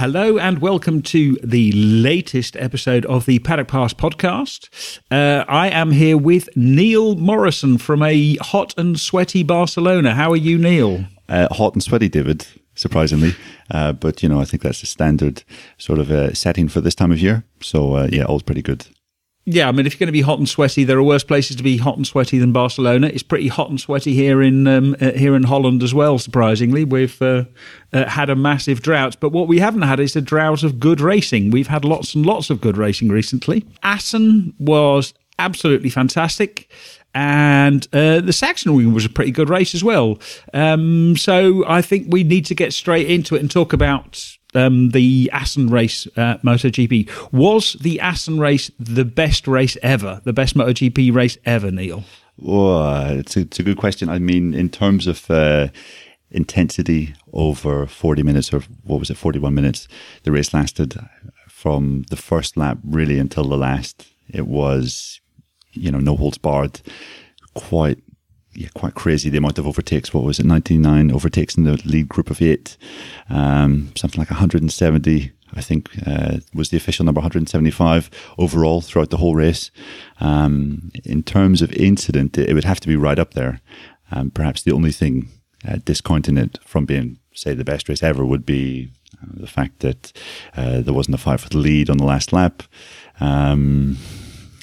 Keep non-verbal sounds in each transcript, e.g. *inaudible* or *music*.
Hello and welcome to the latest episode of the Paddock Pass podcast. Uh, I am here with Neil Morrison from a hot and sweaty Barcelona. How are you, Neil? Uh, hot and sweaty, David, surprisingly. Uh, but, you know, I think that's a standard sort of uh, setting for this time of year. So, uh, yeah, all's pretty good. Yeah, I mean, if you're going to be hot and sweaty, there are worse places to be hot and sweaty than Barcelona. It's pretty hot and sweaty here in um, uh, here in Holland as well. Surprisingly, we've uh, uh, had a massive drought, but what we haven't had is a drought of good racing. We've had lots and lots of good racing recently. Assen was absolutely fantastic. And uh, the Sachsenring was a pretty good race as well. Um, so I think we need to get straight into it and talk about um, the Assen race, uh, MotoGP. Was the Assen race the best race ever? The best MotoGP race ever, Neil? Oh, it's a, it's a good question. I mean, in terms of uh, intensity over 40 minutes, or what was it, 41 minutes, the race lasted from the first lap really until the last. It was, you know, no holds barred, quite yeah, quite crazy the amount of overtakes. What was it, 99 overtakes in the lead group of eight? Um, something like 170, I think, uh, was the official number 175 overall throughout the whole race. Um, in terms of incident, it, would have to be right up there. Um, perhaps the only thing uh, discounting it from being, say, the best race ever would be uh, the fact that uh, there wasn't a fight for the lead on the last lap. Um,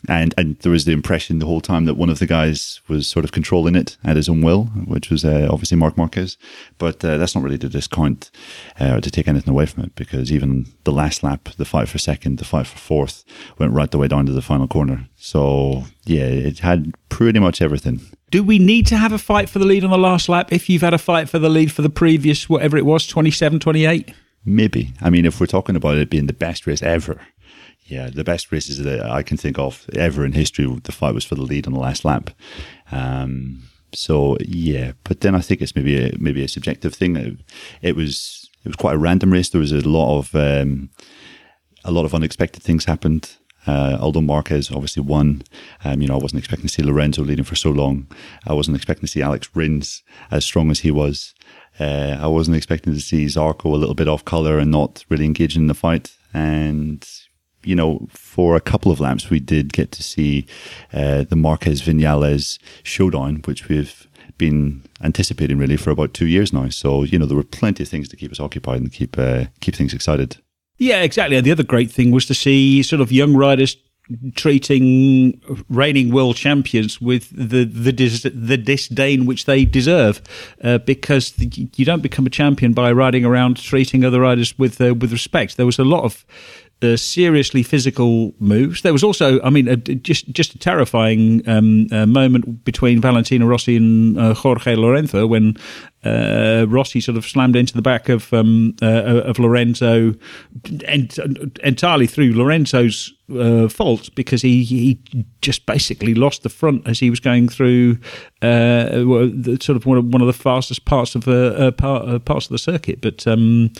and and there was the impression the whole time that one of the guys was sort of controlling it at his own will, which was uh, obviously Marc Marquez. But uh, that's not really to discount uh, or to take anything away from it, because even the last lap, the fight for second, the fight for fourth, went right the way down to the final corner. So yeah, it had pretty much everything. Do we need to have a fight for the lead on the last lap if you've had a fight for the lead for the previous whatever it was, 27, 28? Maybe. I mean, if we're talking about it being the best race ever, yeah, the best races that I can think of ever in history, the fight was for the lead on the last lap. Um, so yeah, but then I think it's maybe a, maybe a subjective thing. It, it, was it was quite a random race. There was a lot of um, a lot of unexpected things happened. Uh, although Marquez obviously won, um, you know, I wasn't expecting to see Lorenzo leading for so long. I wasn't expecting to see Alex Rins as strong as he was. Uh, I wasn't expecting to see Zarco a little bit off color and not really engaging in the fight. And you know, for a couple of laps, we did get to see uh, the Marquez Vinales showdown, which we've been anticipating really for about two years now. So, you know, there were plenty of things to keep us occupied and keep uh, keep things excited. Yeah, exactly. And the other great thing was to see sort of young riders treating reigning world champions with the the, dis, the disdain which they deserve, uh, because the, you don't become a champion by riding around treating other riders with uh, with respect. There was a lot of uh, seriously physical moves. There was also, I mean, just just a terrifying um, uh, moment between Valentino Rossi and uh, Jorge Lorenzo when uh, Rossi sort of slammed into the back of um, uh, of Lorenzo, ent- entirely through Lorenzo's uh, fault because he he just basically lost the front as he was going through uh, sort of one of, one of the fastest parts of uh, part, uh, parts of the circuit. But um,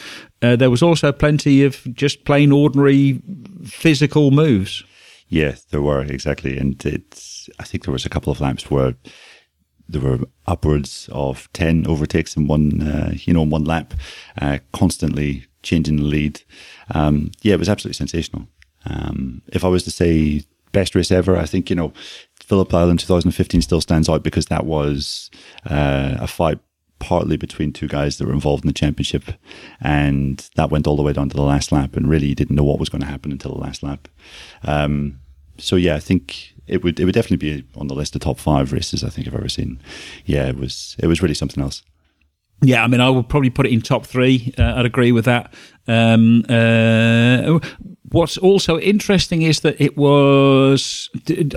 there was also plenty of just plain ordinary physical moves. Yeah, there were exactly, and it's. I think there was a couple of laps where there were upwards of 10 overtakes in one, uh, you know, in one lap, uh, constantly changing the lead. Um, yeah, it was absolutely sensational. Um, if I was to say best race ever, I think, you know, Phillip Island 2015 still stands out because that was uh, a fight partly between two guys that were involved in the championship. And that went all the way down to the last lap. And really, didn't know what was going to happen until the last lap. Um, so, yeah, I think it would it would definitely be on the list of top five races I think I've ever seen. Yeah, it was it was really something else. Yeah, I mean, I would probably put it in top three. Uh, I'd agree with that. Um, uh, what's also interesting is that it was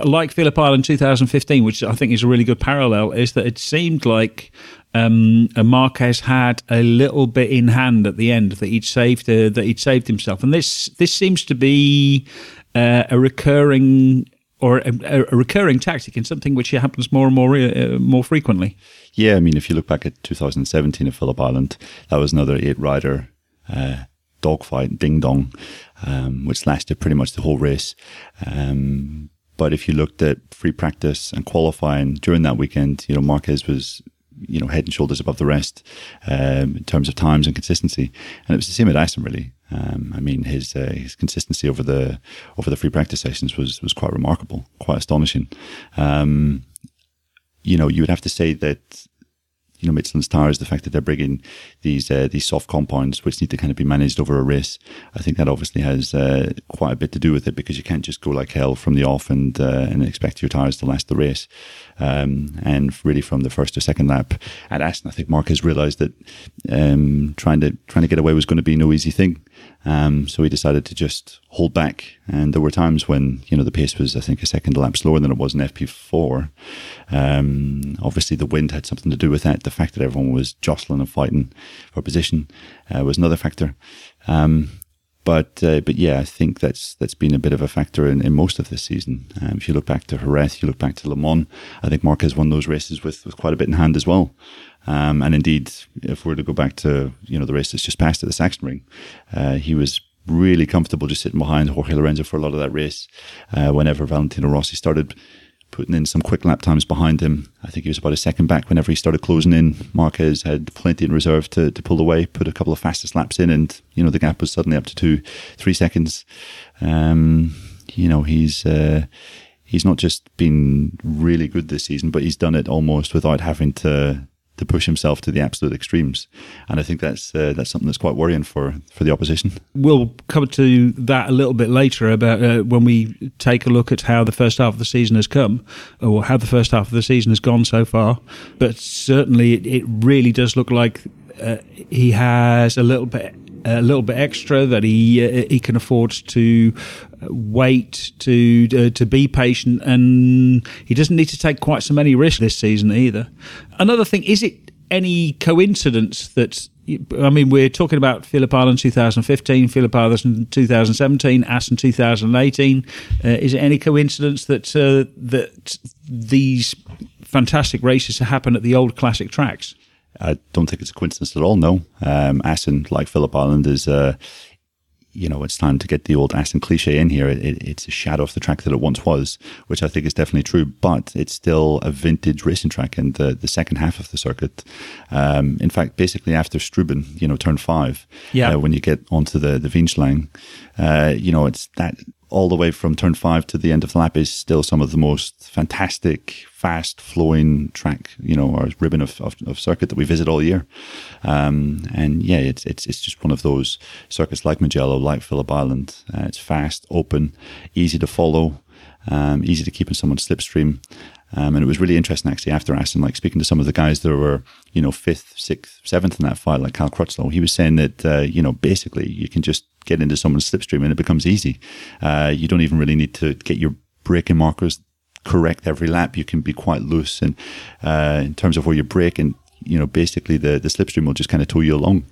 like Phillip Island 2015, which I think is a really good parallel. Is that it seemed like um, Marquez had a little bit in hand at the end that he'd saved uh, that he'd saved himself, and this this seems to be uh, a recurring or a, a, recurring tactic in something which happens more and more uh, more frequently. Yeah, I mean, if you look back at 2017 at Phillip Island, that was another eight rider uh, dogfight, ding dong, um, which lasted pretty much the whole race. Um, but if you looked at free practice and qualifying during that weekend, you know, Marquez was you know head and shoulders above the rest um, in terms of times and consistency, and it was the same at Assen really. Um, I mean, his uh, his consistency over the over the free practice sessions was was quite remarkable, quite astonishing. Um, you know, you would have to say that you know, Michelin's tires, the fact that they're bringing these uh, these soft compounds which need to kind of be managed over a race, I think that obviously has uh, quite a bit to do with it because you can't just go like hell from the off and uh, and expect your tires to last the race. Um, and really, from the first or second lap at Assen, I think Marquez realised that um, trying to trying to get away was going to be no easy thing. Um, so we decided to just hold back. And there were times when, you know, the pace was, I think, a second lap slower than it was in FP4. Um, obviously, the wind had something to do with that. The fact that everyone was jostling and fighting for position uh, was another factor. Um, but uh, but yeah, I think that's that's been a bit of a factor in, in most of this season. Um, if you look back to Jerez, you look back to Le Mans, I think Marquez won those races with, with quite a bit in hand as well. Um, and indeed, if we were to go back to you know the race that's just passed at the Sachsenring, uh, he was really comfortable just sitting behind Jorge Lorenzo for a lot of that race. Uh, whenever Valentino Rossi started putting in some quick lap times behind him, I think he was about a second back. Whenever he started closing in, Marquez had plenty in reserve to, to pull away, put a couple of fastest laps in, and you know the gap was suddenly up to two, three seconds. Um, you know he's. Uh, he's not just been really good this season, but he's done it almost without having to to push himself to the absolute extremes, and I think that's uh, that's something that's quite worrying for for the opposition. We'll come to that a little bit later about uh, when we take a look at how the first half of the season has come, or how the first half of the season has gone so far. But certainly, it, it really does look like uh, he has a little bit a little bit extra that he uh, he can afford to wait to uh, to be patient and he doesn't need to take quite so many risks this season either another thing is it any coincidence that I mean, we're talking about Phillip Island 2015, Phillip Island 2017, Assen 2018. Uh, is it any coincidence that uh, that these fantastic races happen at the old classic tracks? I don't think it's a coincidence at all. No, um, Assen, like Phillip Island, is uh, you know it's time to get the old Assen cliche in here. It, it, it's a shadow of the track that it once was, which I think is definitely true. But it's still a vintage racing track, and the the second half of the circuit, um, in fact, basically after Strubben, you know, turn five, yeah, uh, when you get onto the the Veenslang, uh, you know, it's that all the way from turn five to the end of the lap is still some of the most fantastic, fast flowing track, you know, or ribbon of, of, of circuit that we visit all year. Um, and yeah, it's, it's, it's just one of those circuits like Mugello, like Phillip Island. Uh, it's fast, open, easy to follow, um, easy to keep in someone's slipstream. Um, and it was really interesting actually after Assen, like speaking to some of the guys that were, you know, fifth, sixth, seventh in that fight, like Cal Crutchlow. He was saying that, uh, you know, basically you can just get into someone's slipstream and it becomes easy. Uh, you don't even really need to get your braking markers correct every lap. You can be quite loose and uh, in terms of where you brake and you know, basically the, the slipstream will just kind of tow you along.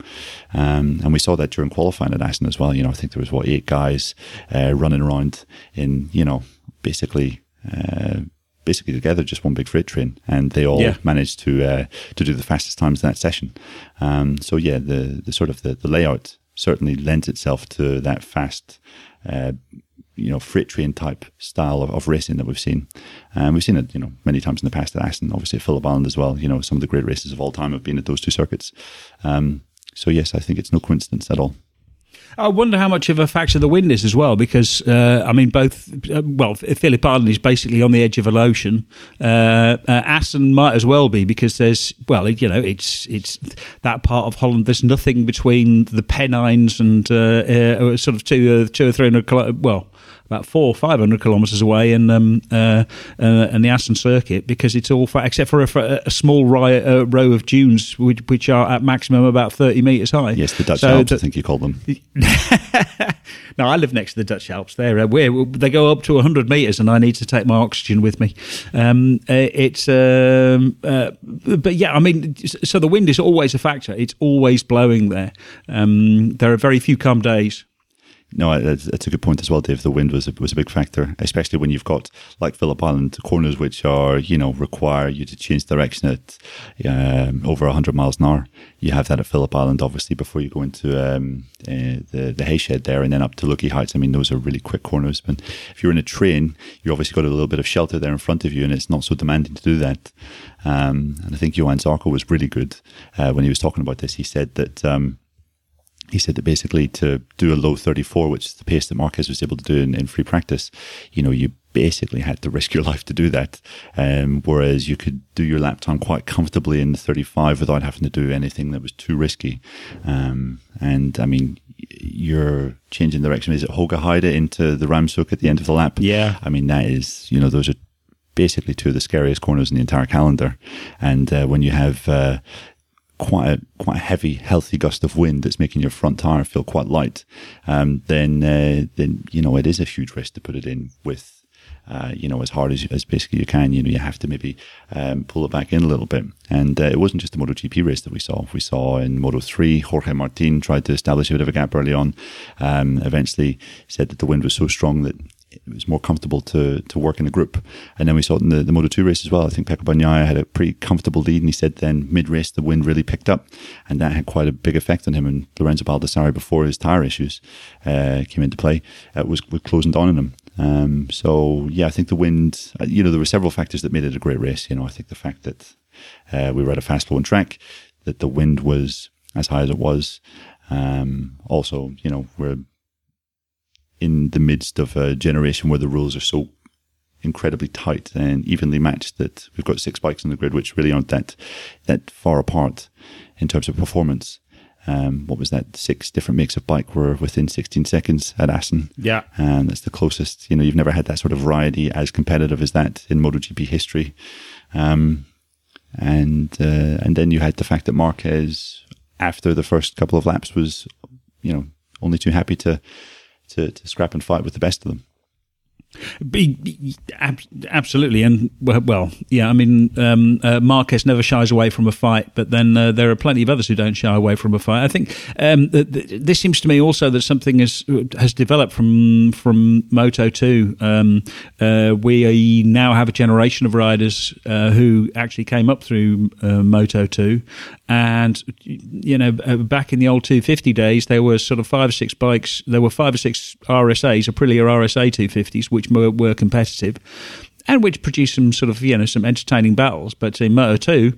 Um, and we saw that during qualifying at Assen as well. You know, I think there was what eight guys uh, running around in, you know, basically uh, basically together just one big freight train, and they all yeah. managed to uh, to do the fastest times in that session. Um, so yeah, the the sort of the, the layout certainly lends itself to that fast. Uh, you know, freight train type style of, of racing that we've seen. Um, we've seen it, you know, many times in the past at Assen, obviously at Phillip Island as well. You know, some of the great races of all time have been at those two circuits. Um, so yes, I think it's no coincidence at all. I wonder how much of a factor the wind is as well, because uh, I mean, both uh, well, Phillip Island is basically on the edge of an ocean. Uh, uh, might as well be because there's well, you know, it's it's that part of Holland. There's nothing between the Pennines and uh, uh, sort of two two or three hundred well about four or five hundred kilometres away, and um, uh, uh, and the Assen circuit because it's all flat except for a, a small ry- uh, row of dunes which, which, are at maximum about thirty metres high. Yes, the Dutch so Alps, the, I think you call them. *laughs* no, I live next to the Dutch Alps. There, uh, where they go up to hundred metres, and I need to take my oxygen with me. Um, uh, it's, um, uh, but yeah, I mean, so the wind is always a factor. It's always blowing there. Um, there are very few calm days no, that's, a good point as well, Dave. The wind was a, was a big factor, especially when you've got like Phillip Island corners, which are you know require you to change direction at um, over hundred miles an hour. You have that at Phillip Island, obviously, before you go into um, uh, the the Hayshed there, and then up to Lukey Heights. I mean, those are really quick corners. But if you're in a train, you've obviously got a little bit of shelter there in front of you, and it's not so demanding to do that. Um, and I think Johann Zarco was really good uh, when he was talking about this. He said that. Um, he said that basically to do a low 34, which is the pace that Marquez was able to do in, in free practice, you know, you basically had to *laughs* risk your life to do that. Um, whereas you could do your lap time quite comfortably in the 35 without having to do anything that was too risky. Um, and I mean, you're changing direction. Is it Hoge Heide into the Ramshoek at the end of the lap? Yeah. I mean, that is, you know, those are basically two of the scariest corners in the entire calendar. And uh, when you have uh, quite a quite a heavy, healthy gust of wind that's making your front tire feel quite light, um, then uh, then you know it is a huge risk to put it in with. Uh, you know, as hard as, as basically you can, you know, you have to maybe um, pull it back in a little bit. And uh, it wasn't just the MotoGP race that we saw. We saw in Moto 3, Jorge Martin tried to establish a bit of a gap early on. Um, eventually said that the wind was so strong that it was more comfortable to to work in a group. And then we saw it in the, the Moto 2 race as well. I think Pecco Bagnaia had a pretty comfortable lead, and he said then mid race the wind really picked up, and that had quite a big effect on him. And Lorenzo Baldassarri, before his tyre issues uh, came into play, uh, was, was closing down on him. Um, so yeah, I think the wind. Uh, you know, there were several factors that made it a great race. You know, I think the fact that uh, we were at a fast flowing track, that the wind was as high as it was. Um, also, you know, we're in the midst of a generation where the rules are so incredibly tight and evenly matched that we've got six bikes on the grid which really aren't that that far apart in terms of performance. Um, what was that? Six different makes of bike were within 16 seconds at Assen. Yeah. And that's the closest. You know, you've never had that sort of variety as competitive as that in MotoGP history. Um, and uh, and then you had the fact that Marquez, after the first couple of laps, was, you know, only too happy to to, to scrap and fight with the best of them. Absolutely, and well, yeah. I mean, um, uh, Marquez never shies away from a fight, but then uh, there are plenty of others who don't shy away from a fight. I think um, th- th- this seems to me also that something has has developed from from Moto Two. Um, uh, we now have a generation of riders uh, who actually came up through uh, Moto Two, and you know, uh, back in the old 250 days, there were sort of five or six bikes. There were five or six RSAs, Aprilia RSA 250s, which were, competitive, and which produced some sort of you know some entertaining battles. But in Moto 2,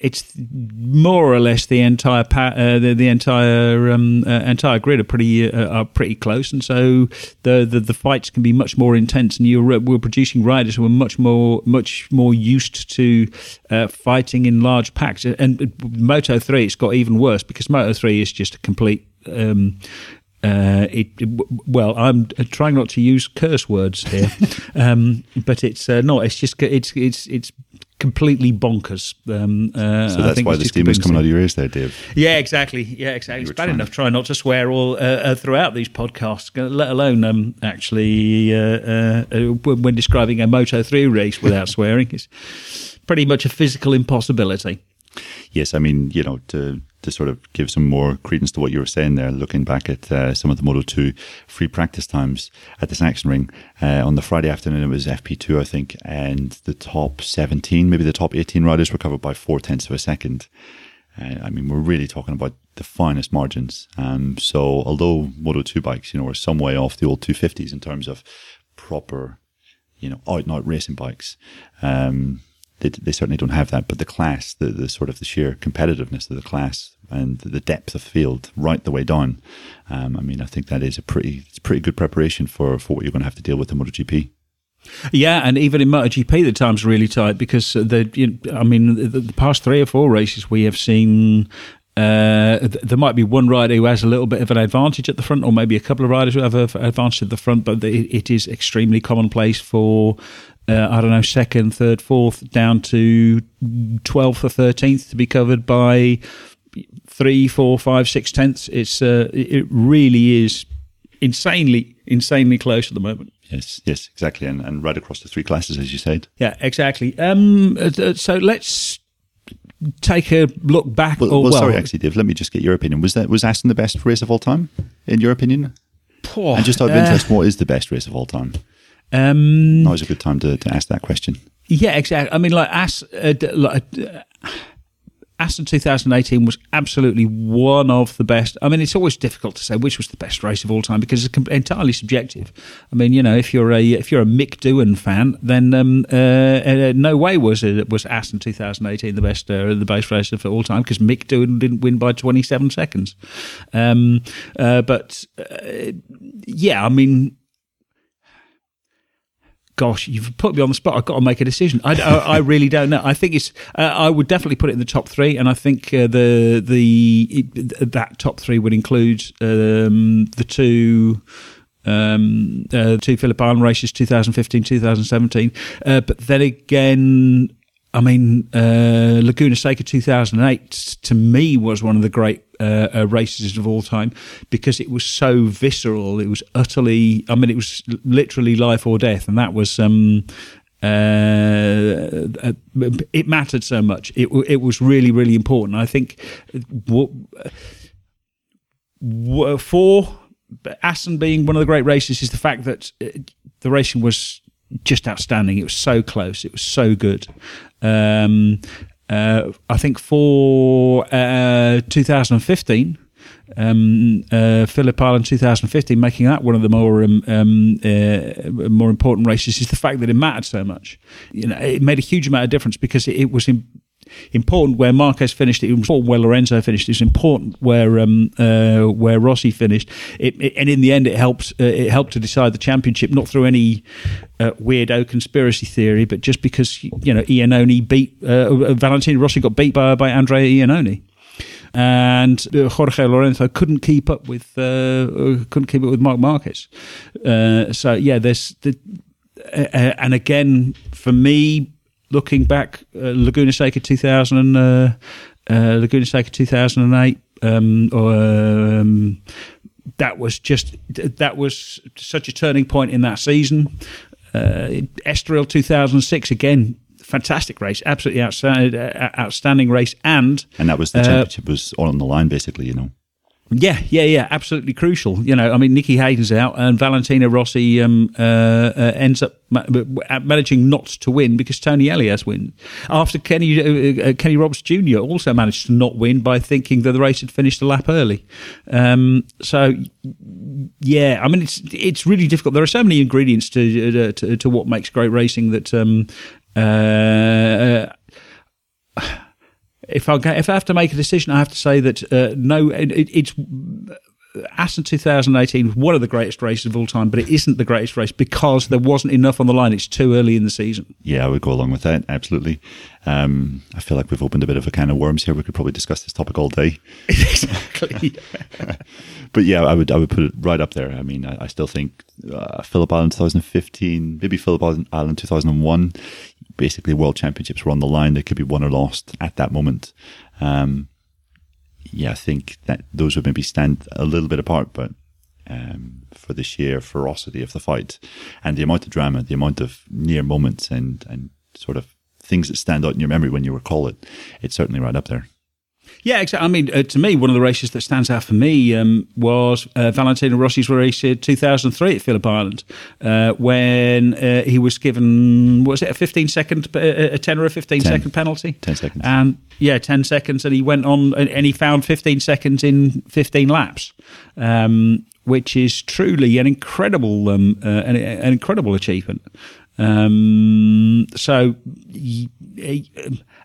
it's more or less the entire pa- uh, the, the entire um, uh, entire grid are pretty uh, are pretty close, and so the, the, the fights can be much more intense. And you're we're producing riders who are much more much more used to uh, fighting in large packs. And Moto three, it's got even worse because Moto three is just a complete. Um, uh, it, well, I'm trying not to use curse words here, *laughs* um, but it's uh, not. It's just it's it's it's completely bonkers. Um, uh, so that's why the steam is coming out of your ears there, Dave. Yeah, exactly. Yeah, exactly. It's bad enough trying not to swear all uh, uh, throughout these podcasts, uh, let alone um, actually uh, uh, when describing a Moto 3 race without *laughs* swearing. It's pretty much a physical impossibility. Yes, I mean, you know, to to sort of give some more credence to what you were saying there, looking back at uh, some of the Moto 2 free practice times at the Sachsenring. Uh, on the Friday afternoon, it was FP2, I think, and the top 17, maybe the top 18 riders were covered by four tenths of a second. Uh, I mean, we're really talking about the finest margins. Um, so, although Moto 2 bikes, you know, are some way off the old 250s in terms of proper, you know, out and out racing bikes, um, they, they certainly don't have that. But the class, the, the sort of the sheer competitiveness of the class and the depth of field right the way down. Um, I mean, I think that is a pretty, it's pretty good preparation for, for what you're going to have to deal with in MotoGP. Yeah, and even in MotoGP, the time's really tight because the, you know, I mean, the, the past three or four races we have seen uh, there might be one rider who has a little bit of an advantage at the front, or maybe a couple of riders who have an advantage at the front, but it is extremely commonplace for uh, I don't know, second, third, fourth, down to 12th or 13th to be covered by three, four, five, six tenths. It's uh, it really is insanely, insanely close at the moment. Yes, yes, exactly, and and right across the three classes, as you said. Yeah, exactly. Um, uh, so let's take a look back. Well, or, well, well, sorry, actually, Dave. Let me just get your opinion. Was that was Assen the best race of all time, in your opinion? Poor, and just out of uh, interest, what is the best race of all time? Um, Always a good time to, to ask that question. Yeah, exactly. I mean, like, as, uh, like uh, Assen 2018 was absolutely one of the best. I mean, it's always difficult to say which was the best race of all time because it's entirely subjective. I mean, you know, if you're a if you're a Mick Doohan fan, then um, uh, uh, no way was it was Assen 2018 the best uh, the best race of all time because Mick Doohan didn't win by 27 seconds. Um, uh, but uh, yeah, I mean gosh, you've put me on the spot. I've got to make a decision. I, I, I really don't know. I think it's. Uh, I would definitely put it in the top three, and I think uh, the the that top three would include um, the two. Um, uh, two Phillip Island races, 2015, 2017. Uh, but then again, I mean, uh, Laguna Seca 2008 to me was one of the great uh, uh, races of all time because it was so visceral. It was utterly, I mean, it was literally life or death, and that was. Um, uh, uh it mattered so much. It it was really really important. I think what, for Assen being one of the great races is the fact that uh, the racing was just outstanding. It was so close. It was so good. Um, uh, I think for uh, 2015, um, uh, Phillip Island 2015, making that one of the more um, um, uh, more important races is the fact that it mattered so much. You know, it made a huge amount of difference because it, it was in, important where Marquez finished. It was important where Lorenzo finished. It was important where um, uh, where Rossi finished. It, it, and in the end, it helped. Uh, it helped to decide the championship, not through any uh, weirdo conspiracy theory, but just because you know Iannone beat uh, Valentino Rossi got beat by by Andrea Iannone and uh, Jorge Lorenzo couldn't keep up with uh, couldn't keep up with Marc Marquez. Uh, so yeah, there's the, uh, and again for me, looking back, uh, Laguna Seca 2000, uh, uh, Laguna Seca 2008, um, or, um, that was just that was such a turning point in that season. Uh, Estoril 2006 again, fantastic race, absolutely outstanding, uh, outstanding race, and and that was the championship was all on the line basically, you know. Yeah, yeah, yeah, absolutely crucial. You know, I mean, Nicky Hayden's out, and Valentino Rossi um, uh, uh, ends up ma- managing not to win because Toni Elias wins. After Kenny uh, uh, Kenny Roberts Jr. also managed to not win by thinking that the race had finished a lap early. Um, so, yeah, I mean, it's it's really difficult. There are so many ingredients to uh, to, to, what makes great racing that. Um, uh, if I if I have to make a decision, I have to say that uh, no, it, it's Assen 2018 was one of the greatest races of all time, but it isn't the greatest race because there wasn't enough on the line. It's too early in the season. Yeah, I would go along with that. Absolutely. Um, I feel like we've opened a bit of a can of worms here. We could probably discuss this topic all day. *laughs* exactly. *laughs* but yeah, I would I would put it right up there. I mean, I, I still think uh, Phillip Island 2015, maybe Phillip Island 2001. Basically, world championships were on the line. They could be won or lost at that moment. Um, yeah, I think that those would maybe stand a little bit apart, but um, for the sheer ferocity of the fight and the amount of drama, the amount of near moments and, and sort of things that stand out in your memory when you recall it, it's certainly right up there. Yeah, exactly. I mean, uh, to me, one of the races that stands out for me um, was uh, Valentino Rossi's race in 2003 at Phillip Island, uh, when uh, he was given, was it a 15 second, uh, a 10 or a 15 10. second penalty? 10 seconds. And yeah, 10 seconds. And he went on and, and he found 15 seconds in 15 laps. Um, which is truly an incredible, um, uh, an, an, incredible achievement. Um, so,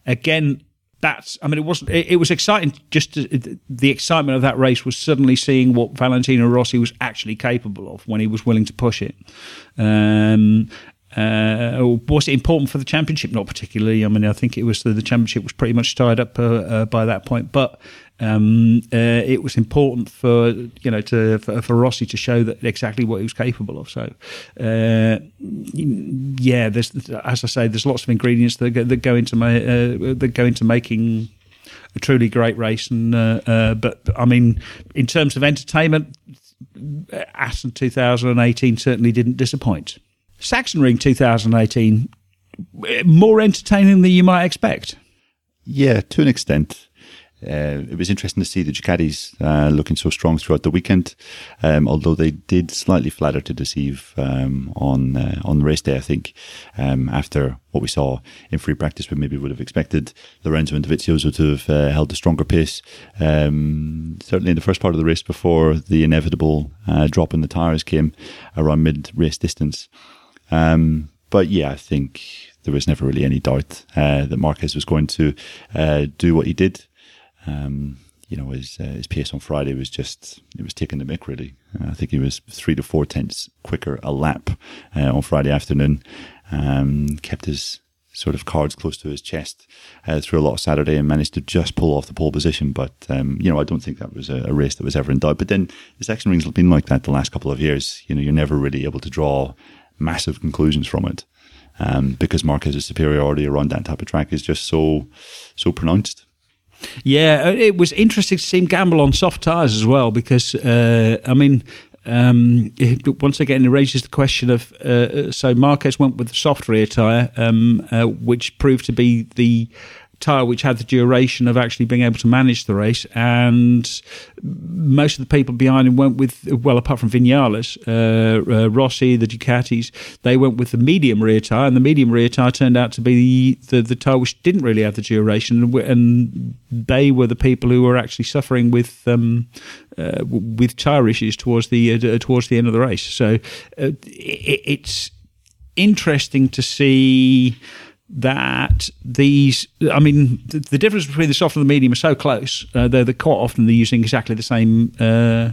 again, that's I mean it wasn't it, it was exciting just to, the excitement of that race was suddenly seeing what Valentino Rossi was actually capable of when he was willing to push it. Um, uh, was it important for the championship? Not particularly. I mean, I think it was the, the championship was pretty much tied up uh, uh, by that point. But um, uh, it was important for you know to for, for, Rossi to show that exactly what he was capable of. So, uh, yeah, there's as I say, there's lots of ingredients that go, that go into my uh, that go into making a truly great race. And but I mean, in terms of entertainment, Assen 2018 certainly didn't disappoint. Sachsenring 2018 more entertaining than you might expect. Yeah, to an extent. Uh, it was interesting to see the Ducatis uh, looking so strong throughout the weekend. Um, although they did slightly flatter to deceive um, on uh, on race day, I think um, after what we saw in free practice, we maybe would have expected Lorenzo and Dovizioso to have uh, held a stronger pace. Um, certainly in the first part of the race, before the inevitable uh, drop in the tyres came around mid race distance. Um, but yeah, I think there was never really any doubt uh, that Marquez was going to do what he did. Um, you know, his, uh, his pace on Friday was just, it was taking the mick really. Uh, I think he was three to four tenths quicker a lap uh, on Friday afternoon. Um, kept his sort of cards close to his chest uh, through a lot of Saturday and managed to just pull off the pole position. But, um, you know, I don't think that was a, a, race that was ever in doubt. But then the Sachsenring's have been like that the last couple of years. You know, you're never really able to draw massive conclusions from it um, because Marquez's superiority around that type of track is just so, so pronounced. Yeah, uh, it was interesting to see him gamble on soft tyres as well because, uh, I mean, um, once again, it raises the question of uh, so Marquez went with the soft rear tyre, um, uh, which proved to be the tyre which had the duration of actually being able to manage the race. And most of the people behind him went with, well, apart from Vinales, uh, uh, Rossi, the Ducatis, they went with the medium rear tyre. And the medium rear tyre turned out to be the, the, the tyre which didn't really have the duration. And, and, they were the people who were actually suffering with. Um, uh, with tyre issues towards the uh, towards the end of the race, so uh, it, it's interesting to see that these, I mean, the, the, difference between the soft and the medium are so close. Uh, they're, quite often they're using exactly the same. Uh,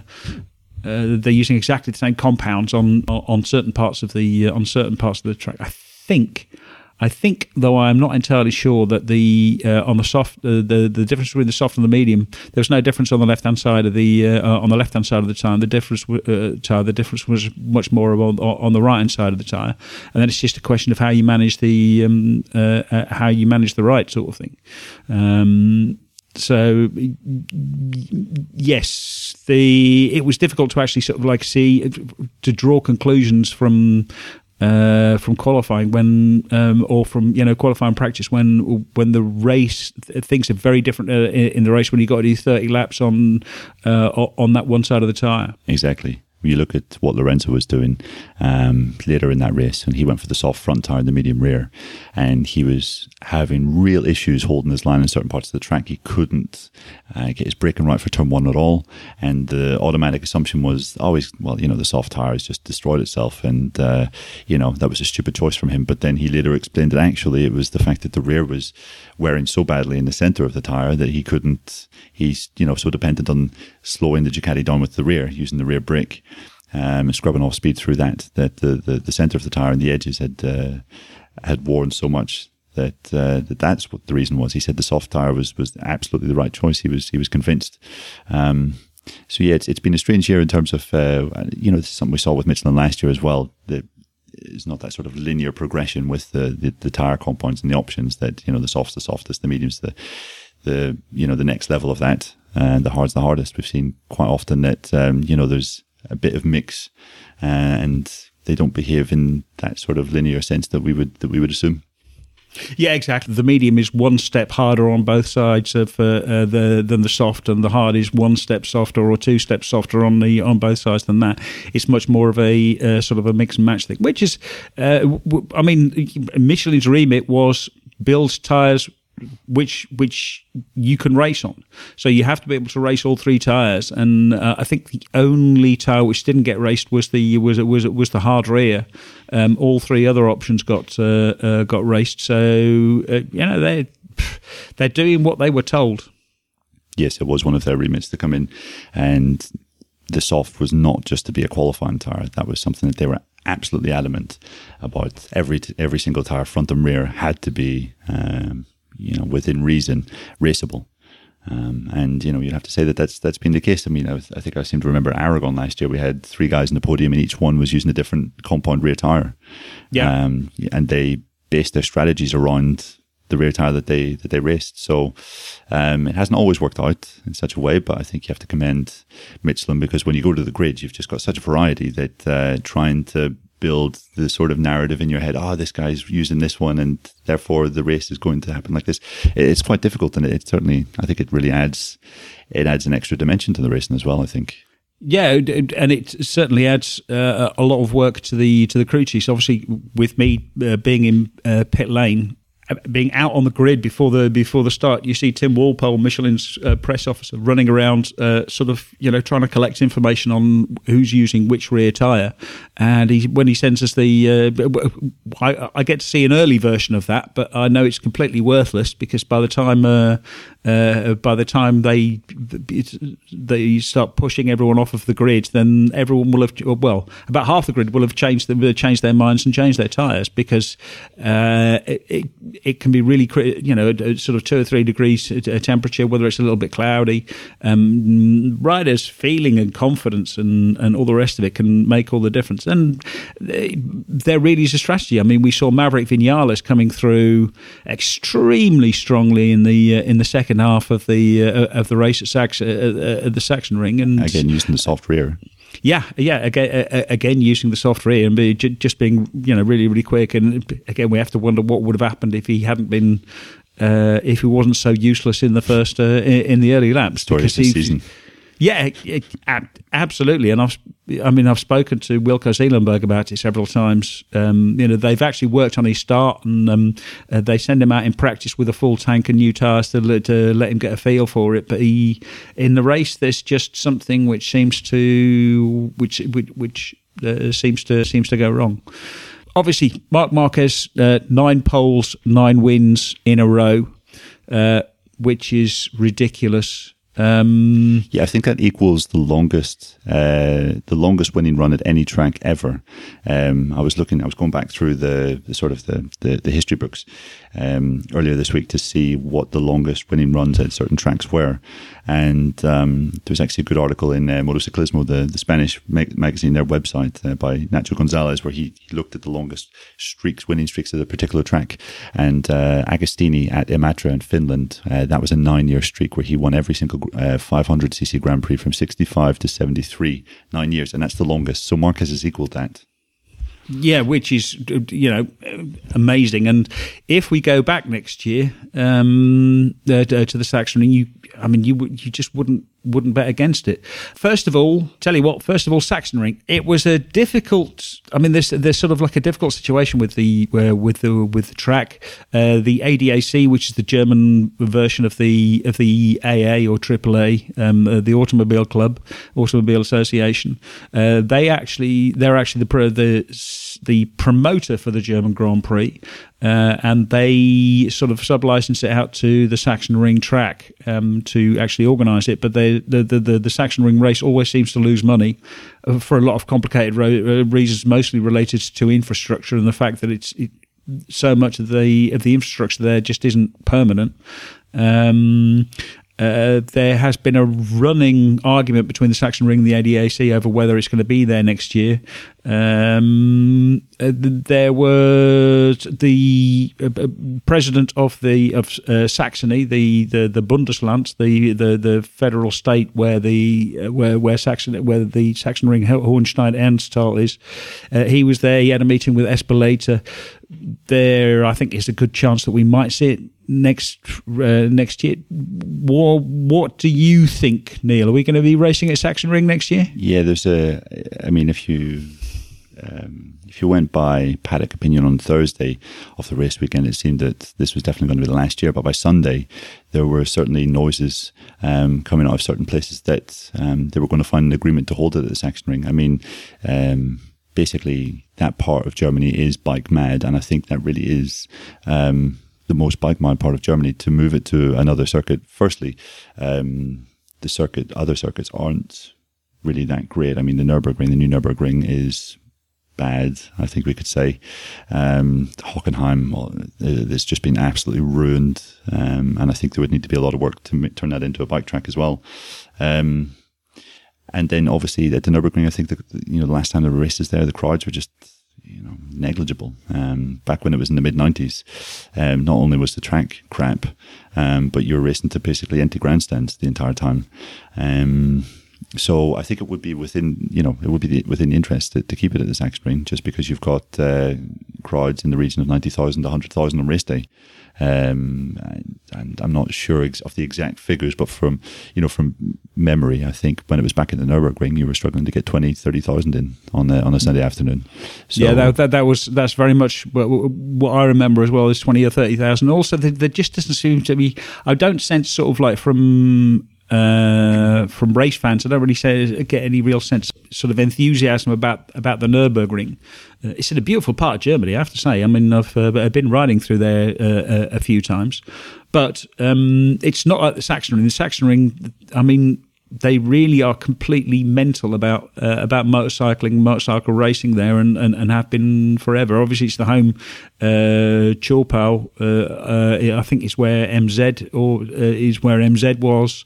uh, they're using exactly the same compounds on on certain parts of the uh, on certain parts of the track. I think I think, though I'm not entirely sure that the uh, on the soft uh, the the difference between the soft and the medium there was no difference on the left hand side of the uh, uh on the left hand side of the tire. The difference uh, tire the difference was much more on, on the right hand side of the tire, and then it's just a question of how you manage the um, uh, how you manage the right sort of thing. Um, so yes, the it was difficult to actually sort of like see to draw conclusions from uh, from qualifying when um, or from you know qualifying practice when when the race things are very different uh, in the race when you got to do 30 laps on uh, on that one side of the tire exactly you look at what Lorenzo was doing um, later in that race, and he went for the soft front tire and the medium rear, and he was having real issues holding his line in certain parts of the track. He couldn't uh, get his braking right for turn one at all, and the automatic assumption was always, well, you know, the soft tire has just destroyed itself, and uh, you know that was a stupid choice from him. But then he later explained that actually it was the fact that the rear was wearing so badly in the center of the tire that he couldn't. He's you know so dependent on slowing the Ducati down with the rear using the rear brake um, scrubbing off speed through that, that the, the, the center of the tire and the edges had uh, had worn so much that, uh, that that's what the reason was. He said the soft tire was was absolutely the right choice. He was he was convinced. Um, so yeah, it's, it's been a strange year in terms of uh, you know this is something we saw with Michelin last year as well. The, it's not that sort of linear progression with the, the, the tire compounds and the options that you know the soft's the softest, the medium's the the you know the next level of that, and the hard's the hardest. We've seen quite often that um, you know there's a bit of mix, uh, and they don't behave in that sort of linear sense that we would that we would assume. Yeah, exactly. The medium is one step harder on both sides of uh, uh, the than the soft, and the hard is one step softer or two steps softer on the on both sides than that. It's much more of a uh, sort of a mix and match thing, which is, uh, w- I mean, Michelin's remit was build tires which which you can race on. So you have to be able to race all three tires. And uh, I think the only tire which didn't get raced was the was was was the hard rear. Um, all three other options got uh, uh, got raced. So uh, you know they they're doing what they were told. Yes, it was one of their remits to come in, and the soft was not just to be a qualifying tire. That was something that they were absolutely adamant about. Every every single tire, front and rear, had to be. Um, you know, within reason, raceable. Um, and you know, you'd have to say that that's that's been the case. I mean, I, I, think I seem to remember Aragon last year. We had three guys in the podium, and each one was using a different compound rear tire. Yeah, um, and they based their strategies around the rear tire that they that they raced. So um, it hasn't always worked out in such a way, but I think you have to commend Michelin because when you go to the grid, you've just got such a variety that uh, trying to build the sort of narrative in your head. Oh, this guy's using this one, and therefore the race is going to happen like this. It's quite difficult, and it certainly, I think, it really adds it adds an extra dimension to the racing as well. I think. Yeah, and it certainly adds uh, a lot of work to the to the crew chiefs. Obviously, with me uh, being in uh, pit lane, being out on the grid before the before the start, you see Tim Walpole, Michelin's uh, press officer, running around, uh, sort of you know trying to collect information on who's using which rear tire. And he, when he sends us the, uh, I, I, get to see an early version of that, but I know it's completely worthless because by the time uh, uh, by the time they they start pushing everyone off of the grid, then everyone will have well about half the grid will have changed them, changed their minds and changed their tires because uh, it, it, it can be really you know sort of two or three degrees temperature, whether it's a little bit cloudy. Um, riders' feeling and confidence and and all the rest of it can make all the difference. And there really is a strategy. I mean, we saw Maverick Vinales coming through extremely strongly in the uh, in the second second half of the uh, of the race at, uh, uh, the Sachsenring, and again using the soft rear. Yeah, yeah. Again, again using the soft rear and be, just being you know really really quick. And again, we have to wonder what would have happened if he hadn't been uh, if he wasn't so useless in the first uh, in the early laps. Story of the season. Yeah, absolutely. And I've, I mean, I've spoken to Wilco Zeelenberg about it several times. Um, you know, they've actually worked on his start, and um, uh, they send him out in practice with a full tank and new tires to, to let him get a feel for it. But he, in the race, there's just something which seems to, which which, which uh, seems to seems to go wrong. Obviously, Marc Marquez, uh, nine poles, nine wins in a row, uh, which is ridiculous. Um, yeah, I think that equals the longest, uh, the longest winning run at any track ever. Um, I was looking, I was going back through the, the sort of the, the, the history books um, earlier this week to see what the longest winning runs at certain tracks were, and um, there was actually a good article in uh, Motociclismo, the, the Spanish mag- magazine, their website uh, by Nacho Gonzalez, where he, he, looked at the longest streaks, winning streaks at a particular track, and uh, Agostini at Imatra in Finland, uh, that was a nine-year streak where he won every single 500cc uh, Grand Prix from 65 to 73, nine years, and that's the longest. So Marquez has equaled that. Yeah, which is you know amazing. And if we go back next year um, uh, to the Saxon, you I mean you you just wouldn't wouldn't bet against it. First of all, tell you what. First of all, Sachsenring. It was a difficult. I mean, there's there's sort of like a difficult situation with the uh, with the with the track. Uh, the ADAC, which is the German version of the of the AA or AAA, um, uh, the Automobile Club, Automobile Association. Uh, they actually they're actually the the the promoter for the German Grand Prix, uh, and they sort of sublicense it out to the Sachsenring track um, to actually organise it. But they, the, the, the, the Sachsenring race always seems to lose money uh, for a lot of complicated ro- uh, reasons, mostly related to infrastructure and the fact that it's it, so much of the of the infrastructure there just isn't permanent. Um, uh, there has been a running argument between the Sachsenring and the ADAC over whether it's going to be there next year. Um, uh, there was the uh, uh, president of the of uh, Saxony, the, the the Bundesland, the, the the federal state where the where where Saxon where the Sachsenring Hohenstein Ernstthal is. he was there. He had a meeting with Ezpeleta. There, I think, is a good chance that we might see it next uh, next year. What, what do you think, Neil? Are we going to be racing at Sachsenring next year? Yeah, there's a. I mean, if you um, if you went by paddock opinion on Thursday of the race weekend, it seemed that this was definitely going to be the last year. But by Sunday, there were certainly noises um, coming out of certain places that um, they were going to find an agreement to hold it at the Sachsenring. I mean um, basically that part of Germany is bike mad, and I think that really is um, the most bike mad part of Germany to move it to another circuit. Firstly, um, the circuit, other circuits aren't really that great. I mean, the Nurburgring, the new Nurburgring is bad, I think we could say. Um, Hockenheim, it's just been absolutely ruined. Um, and I think there would need to be a lot of work to turn that into a bike track as well. Um, and then obviously at the Nurburgring, I think the, you know, the last time there were races there, the crowds were just you know, negligible. Um, back when it was in the mid '90s, um, not only was the track crap, um, but you were racing to basically empty grandstands the entire time. Um, so I think it would be within, you know, it would be the, within interest to, to, keep it at the Sachsenring, just because you've got uh, crowds in the region of 90,000 to 100,000 on race day. Um, and, I'm not sure ex- of the exact figures, but from you know from memory, I think when it was back in the Nurburgring, you were struggling to get 20, 30,000 in on a, on a Sunday afternoon. So, yeah, that, that, that was that's very much what, what, I remember as well is twenty or thirty thousand. Also, there, there just doesn't seem to be. I don't sense sort of like from uh, from race fans. I don't really say, get any real sense, sort of enthusiasm about about the Nurburgring. Uh, it's in a beautiful part of Germany, I have to say. I mean, I've, uh, I've been riding through there uh, a, a, few times, but um, it's not like the Sachsenring. The Sachsenring, I mean, they really are completely mental about uh, about motorcycling, motorcycle racing there, and, and, and have been forever. Obviously, it's the home uh. Uh, uh, I think it's where MZ or uh, is where MZ was.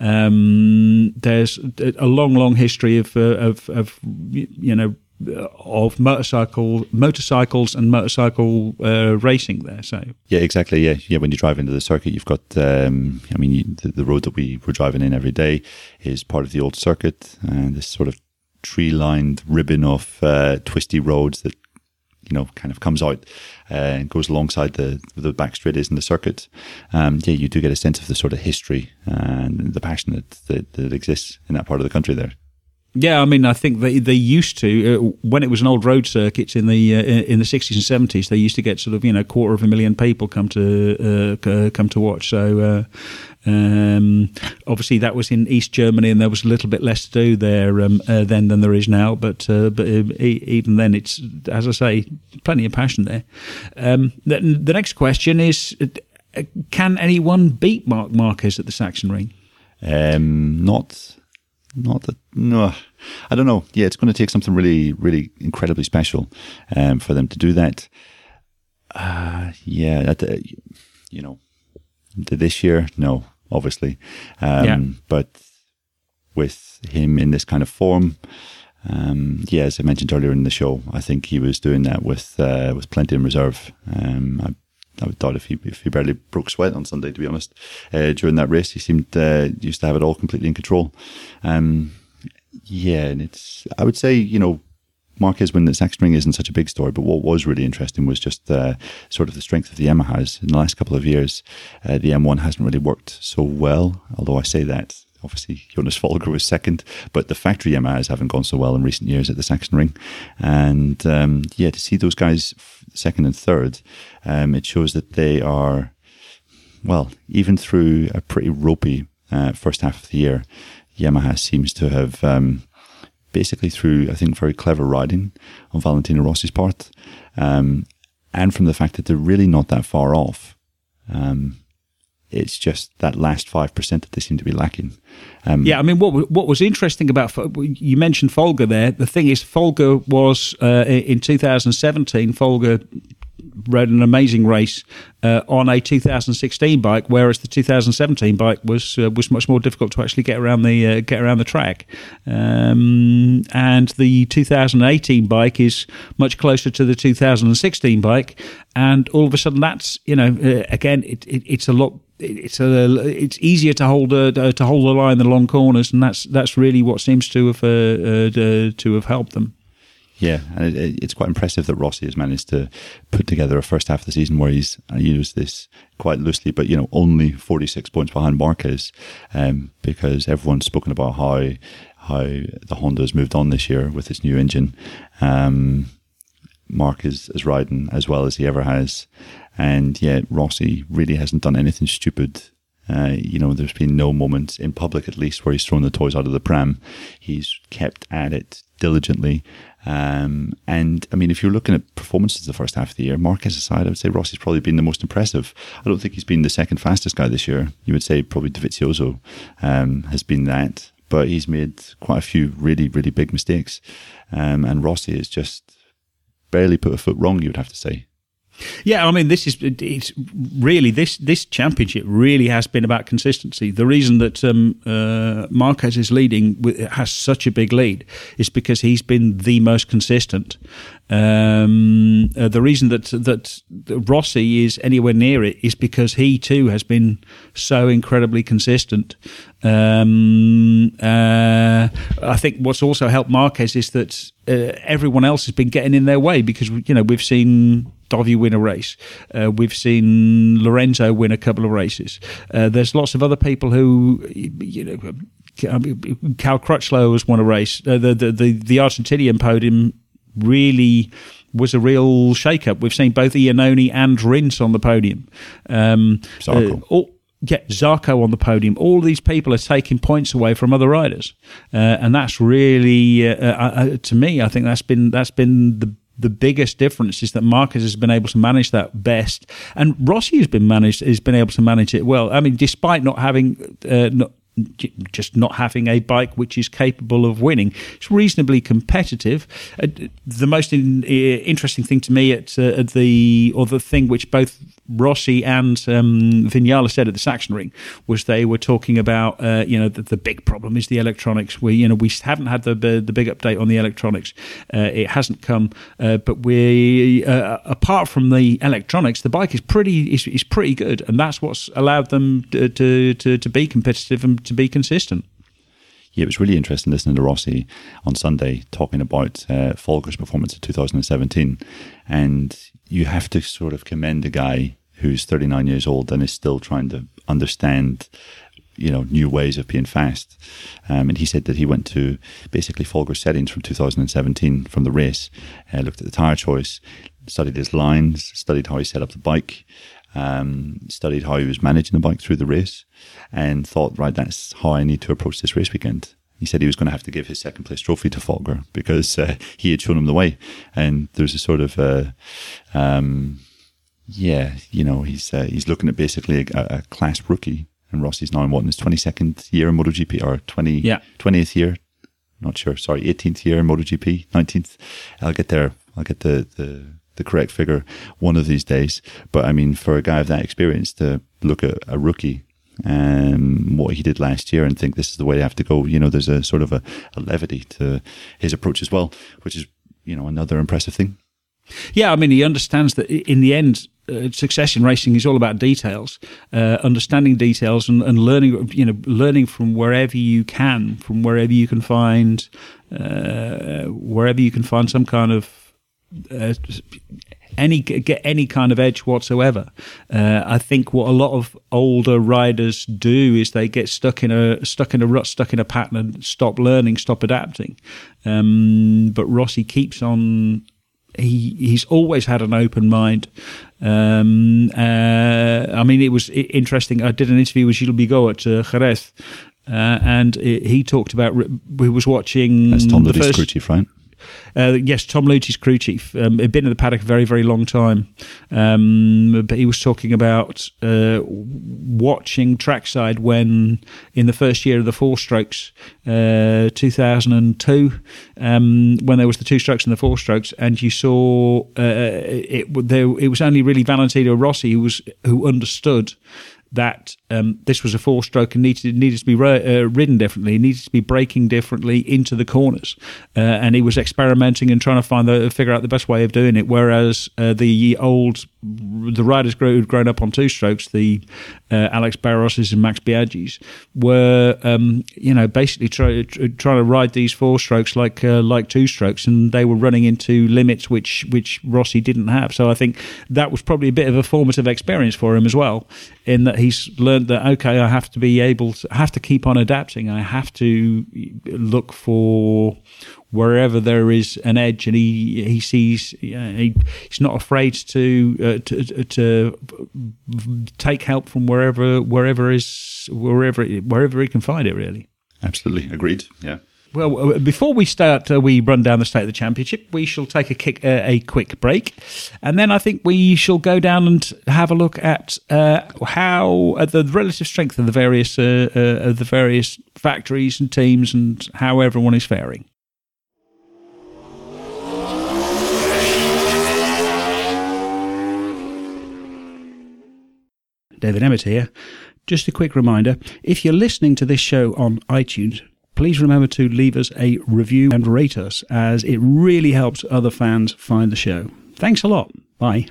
Um, there's a long, long history of, uh, of, of you know of motorcycle motorcycles and motorcycle uh, racing there. So yeah, exactly. Yeah, yeah. When you drive into the circuit, you've got. Um, I mean, you, the, the, road that we were driving in every day is part of the old circuit, and this sort of tree-lined ribbon of uh, twisty roads that you know kind of comes out uh, and goes alongside the the back straight is in the circuit. Um, yeah, you do get a sense of the sort of history and the passion that, that, that exists in that part of the country there. Yeah, I mean, I think they they used to uh, when it was an old road circuit in the uh, in the sixties and seventies. They used to get sort of you know quarter of a million people come to uh, come to watch. So uh, um, obviously that was in East Germany, and there was a little bit less to do there um, uh, then than there is now. But uh, but even then, it's as I say, plenty of passion there. Um, the, the next question is: Can anyone beat Marc Marquez at the Sachsenring? Um, not not that no. I don't know. Yeah it's going to take something really really incredibly special um, for them to do that. Uh, yeah that, uh, you know this year no obviously. Um, yeah. but with him in this kind of form um, yeah as i mentioned earlier in the show i think he was doing that with uh, with plenty in reserve. Um, I, I would thought if he if he barely broke sweat on Sunday, to be honest, uh, during that race, he seemed uh, used to have it all completely in control. Um, yeah, and it's I would say you know Marquez winning the Sachsenring isn't such a big story, but what was really interesting was just uh, sort of the strength of the Yamahas in the last couple of years. Uh, the M1 hasn't really worked so well, although I say that obviously Jonas Folger was second, but the factory Yamahas haven't gone so well in recent years at the Sachsenring. And um, yeah, to see those guys second and third, um, it shows that they are, well, even through a pretty ropey uh, first half of the year, Yamaha seems to have um, basically through, I think, very clever riding on Valentino Rossi's part, um, and from the fact that they're really not that far off. Um, it's just that last five percent that they seem to be lacking. Um, yeah, I mean, what what was interesting about you mentioned Folger there. The thing is, Folger was uh, in 2017. Folger rode an amazing race uh, on a 2016 bike, whereas the 2017 bike was uh, was much more difficult to actually get around the uh, get around the track. Um, and the 2018 bike is much closer to the 2016 bike, and all of a sudden, that's you know, uh, again, it, it, it's a lot it's a it's easier to hold a, to hold the line in the long corners, and that's that's really what seems to have uh, uh, to have helped them. Yeah, and it, it's quite impressive that Rossi has managed to put together a first half of the season where he's I use this quite loosely, but you know only forty six points behind Marquez, um, because everyone's spoken about how how the Honda has moved on this year with its new engine. Um, Marc is, is riding as well as he ever has. And yet Rossi really hasn't done anything stupid. Uh, you know, there's been no moment in public, at least, where he's thrown the toys out of the pram. He's kept at it diligently. Um, and I mean, if you're looking at performances the first half of the year, Marquez aside, I would say Rossi's probably been the most impressive. I don't think he's been the second fastest guy this year. You would say probably Dovizioso um, has been that, but he's made quite a few really, really big mistakes. Um, and Rossi has just barely put a foot wrong, you would have to say Yeah, I mean, this is it's really this this championship really has been about consistency. The reason that um, uh, Marquez is leading has such a big lead is because he's been the most consistent. Um, uh, the reason that that Rossi is anywhere near it is because he too has been so incredibly consistent. Um, uh, I think what's also helped Marquez is that uh, everyone else has been getting in their way because you know we've seen Dovi win a race. Uh, we've seen Lorenzo win a couple of races. Uh, there's lots of other people who, you know, Cal Crutchlow has won a race. Uh, the, the, the, the Argentinian podium really was a real shake-up. We've seen both Iannone and Rins on the podium. Um, uh, all, yeah, Zarco on the podium. All these people are taking points away from other riders, uh, and that's really, uh to me, I think that's been that's been the the biggest difference is that Marquez has been able to manage that best, and Rossi has been managed has been able to manage it well. I mean, despite not having uh, not, just not having a bike which is capable of winning. It's reasonably competitive. Uh, the most in, uh, interesting thing to me at, uh, at, the or the thing which both Rossi and um, Vinales said at the Sachsenring was they were talking about uh, you know the, the, big problem is the electronics. We you know we haven't had the the big update on the electronics. Uh, it hasn't come, but we apart from the electronics, the bike is pretty is, is pretty good, and that's what's allowed them to to, to, to be competitive and to be consistent yeah, it was really interesting listening to Rossi on Sunday talking about uh, Folger's performance in 2017. And you have to sort of commend a guy who's 39 years old and is still trying to understand you know new ways of being fast. Um, and he said that he went to basically Folger's settings from 2017 from the race, uh, looked at the tire choice, studied his lines, studied how he set up the bike, um, studied how he was managing the bike through the race, and thought, right, that's how I need to approach this race weekend. He said he was going to have to give his second place trophy to Folger because uh, he had shown him the way. And there's a sort of uh, um, yeah, you know, he's uh, he's looking at basically a, a, class rookie, and Rossi's now in what in his twenty second year in MotoGP or 20, yeah. 20th year, not sure. Sorry, eighteenth year in MotoGP, nineteenth. I'll get there. I'll get the, the the correct figure one of these days. But I mean, for a guy of that experience to look at a rookie and what he did last year and think this is the way I have to go, you know, there's a sort of a, a levity to his approach as well, which is you know another impressive thing. Yeah, I mean, he understands that in the end, uh, success in racing is all about details, uh, understanding details, and, and, learning. You know, learning from wherever you can, from wherever you can find, uh, wherever you can find some kind of. Uh, any get any kind of edge whatsoever. Uh, I think what a lot of older riders do is they get stuck in a stuck in a rut, stuck in a pattern, and stop learning, stop adapting. Um, but Rossi keeps on he he's always had an open mind. Um, uh, I mean, it was interesting. I did an interview with Gilles Bigot at uh, Jerez, uh, and it, he talked about. We was watching. That's Tom the first, chief, right? Uh, yes, Tom Luthi's crew chief. Um, had been in the paddock a very, very long time. Um, but he was talking about uh, watching trackside when, in the first year of the four strokes, uh, 2002, um, when there was the two strokes and the four strokes, and you saw uh, it, there, it was only really Valentino Rossi who was who understood that um, this was a four stroke and needed needed to be uh, ridden differently, needed to be braking differently into the corners, uh, and he was experimenting and trying to find the figure out the best way of doing it. Whereas uh, the old the riders who'd grown up on two strokes, the uh, Alex Barroses and Max Biaggis, were um, you know basically try, trying to ride these four strokes like uh, like two strokes, and they were running into limits which which Rossi didn't have. So I think that was probably a bit of a formative experience for him as well, in that he's learned that okay, I have to be able to have to keep on adapting. I have to look for wherever there is an edge, and he he sees he, he's not afraid to, uh, to to take help from wherever wherever is wherever wherever he can find it. Really, absolutely agreed. Yeah. Well, uh, before we start, uh, we run down the state of the championship. We shall take a kick, uh, a quick break, and then I think we shall go down and have a look at uh, how uh, the relative strength of the various uh, of the various factories and teams, and how everyone is faring. David Emmett here. Just a quick reminder if you're listening to this show on iTunes, please remember to leave us a review and rate us, as it really helps other fans find the show. Thanks a lot. Bye.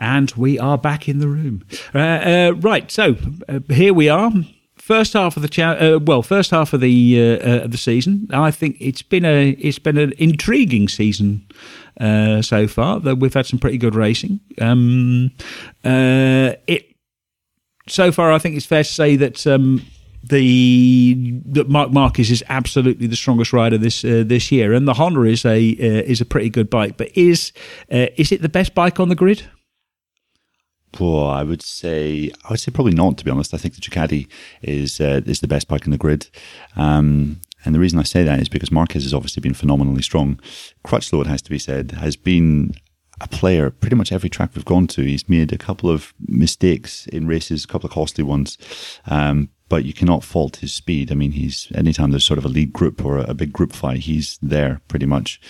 And we are back in the room. Uh, uh, right, so uh, here we are. First half of the cha- uh, well, first half of the uh, uh, the season. I think it's been a it's been an intriguing season so far. That we've had some pretty good racing. Um, it so far, I think it's fair to say that um, the that Marc Marquez is absolutely the strongest rider this uh, this year, and the Honda is a uh, is a pretty good bike. But is uh, is it the best bike on the grid? Well, I would say I would say probably not. To be honest, I think the Ducati is uh, is the best bike in the grid. Um, and the reason I say that is because Marquez has obviously been phenomenally strong. Crutchlow, it has to be said, has been a player pretty much every track we've gone to. He's made a couple of mistakes in races, a couple of costly ones, um, but you cannot fault his speed. I mean, he's anytime there's sort of a lead group or a, big group fight, he's there pretty much.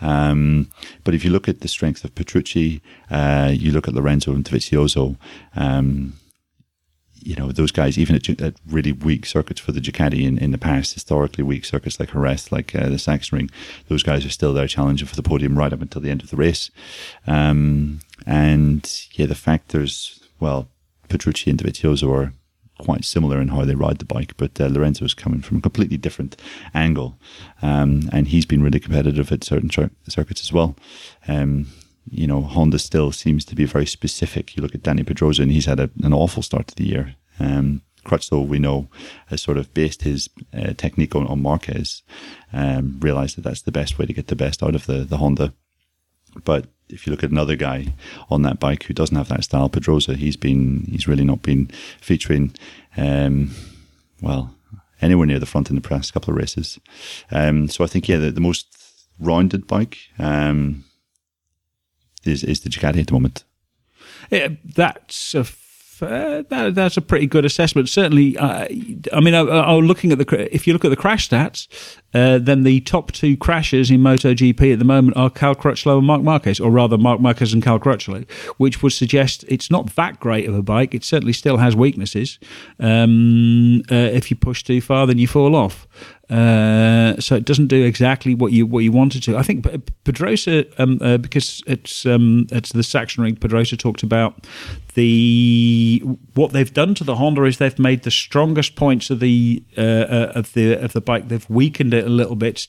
Um, but if you look at the strength of Petrucci, uh, you look at Lorenzo and Dovizioso, um, you know, those guys, even at, at, really weak circuits for the Ducati in, in the past, historically weak circuits like Jerez, like uh, the Sachsenring, those guys are still there challenging for the podium right up until the end of the race. Um, and yeah, the fact there's, well, Petrucci and Dovizioso are quite similar in how they ride the bike, but uh, Lorenzo's coming from a completely different angle, um, and he's been really competitive at certain circuits as well. Um, you know, Honda still seems to be very specific. You look at Dani Pedrosa, and he's had a, an awful start to the year. Um, Crutchlow, we know, has sort of based his uh, technique on, on Marquez, um, realized that that's the best way to get the best out of the, the Honda. But if you look at another guy on that bike who doesn't have that style, Pedrosa, he's been he's really not been featuring um, well anywhere near the front in the past couple of races. Um, so I think yeah, the, the most rounded bike um, is is the Ducati at the moment. Yeah, that's a that, that's a pretty good assessment. Certainly, uh, I mean, uh, uh looking at the if you look at the crash stats, uh, then the top two crashes in MotoGP at the moment are Cal Crutchlow and Marc Marquez, or rather Marc Marquez and Cal Crutchlow, which would suggest it's not that great of a bike. It certainly still has weaknesses. Um, uh, if you push too far, then you fall off. Uh, so it doesn't do exactly what you what you wanted to. I think Pedrosa, um, uh, because it's um, it's the Sachsenring. Pedrosa talked about the what they've done to the Honda is they've made the strongest points of the uh, uh of the of the bike. They've weakened it a little bit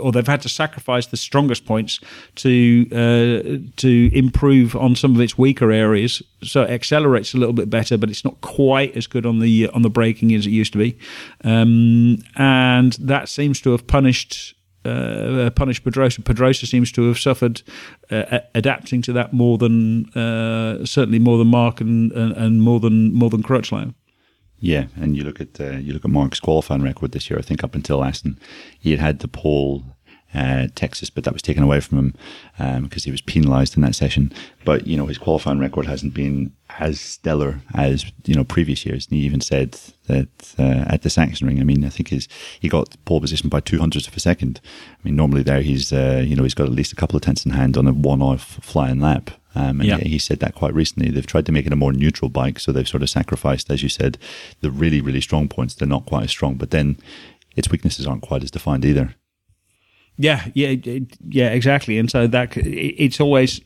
or they've had to sacrifice the strongest points to uh, to improve on some of its weaker areas. So it accelerates a little bit better, but it's not quite as good on the on the braking as it used to be, um, and that seems to have punished. Uh, punished Pedrosa. Pedrosa seems to have suffered uh, adapting to that more than uh, certainly more than Marc and, and, and more than more than Crutchlow. Yeah, and you look at uh, you look at Marc's qualifying record this year. I think up until Assen, he had had the pole uh, Texas, but that was taken away from him because um, he was penalised in that session. But you know his qualifying record hasn't been as stellar as you know previous years. And he even said that uh, at the Sachsenring. I mean, I think his he got pole position by two hundredths of a second. I mean, normally there he's uh, you know he's got at least a couple of tenths in hand on a one-off flying lap. Um, and yeah. he said that quite recently. They've tried to make it a more neutral bike, so they've sort of sacrificed, as you said, the really, really strong points. They're not quite as strong, but then its weaknesses aren't quite as defined either. Yeah, yeah, yeah, exactly. And so that it's always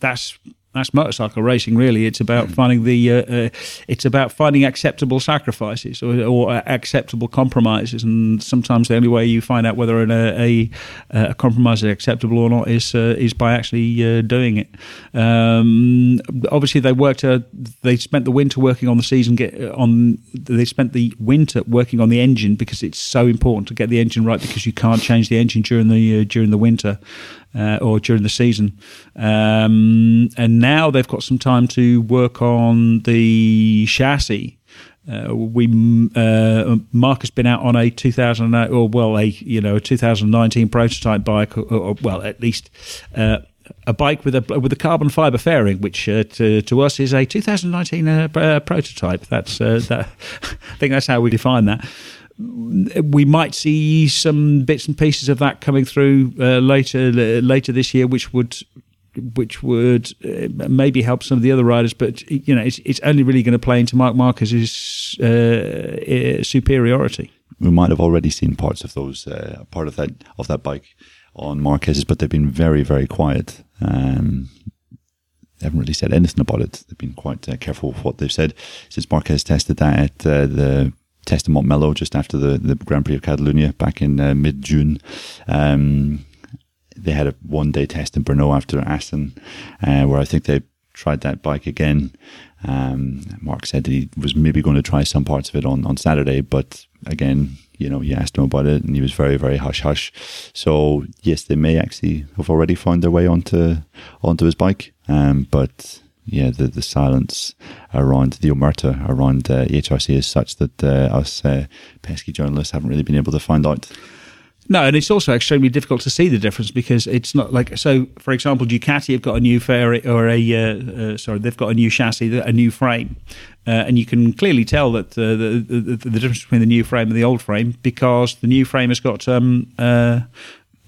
that's that's motorcycle racing really. It's about mm. finding the uh, uh, it's about finding acceptable sacrifices or, or, acceptable compromises. And sometimes the only way you find out whether an, a, a compromise is acceptable or not is uh, is by actually uh, doing it. Um, obviously they worked uh, they spent the winter working on the season get on they spent the winter working on the engine because it's so important to get the engine right because you can't change the engine during the uh, during the winter uh, or during the season. Um, and now they've got some time to work on the chassis. Uh, we uh, Marc has been out on a 2008 or well a you know a 2019 prototype bike or, or well at least uh, a bike with a with a carbon fiber fairing, which uh, to, to us is a 2019 uh, prototype. That's uh, that. *laughs* I think that's how we define that. We might see some bits and pieces of that coming through uh, later later this year, which would which would uh, maybe help some of the other riders, but you know, it's, it's only really going to play into Marc Marquez's uh, uh, superiority. We might have already seen parts of those, uh, part of that of that bike on Marquez's, but they've been very, very quiet. Um, they haven't really said anything about it. They've been quite uh, careful with what they've said since Marquez tested that at uh, the test in Montmelo just after the, the Grand Prix of Catalonia back in mid June. Um, they had a one day test in Brno after Assen, uh, where I think they tried that bike again. Um, Marc said that he was maybe going to try some parts of it on, on Saturday, but again, you know, you asked him about it and he was very, very hush hush. So yes, they may actually have already found their way onto onto his bike. Um, but yeah, the, the silence around the omerta around uh, HRC is such that uh, us uh, pesky journalists haven't really been able to find out. No, and it's also extremely difficult to see the difference because it's not like so. For example, Ducati have got a new fairy or a uh, uh, sorry, they've got a new chassis, a new frame, uh, and you can clearly tell that uh, the, the, the difference between the new frame and the old frame because the new frame has got um,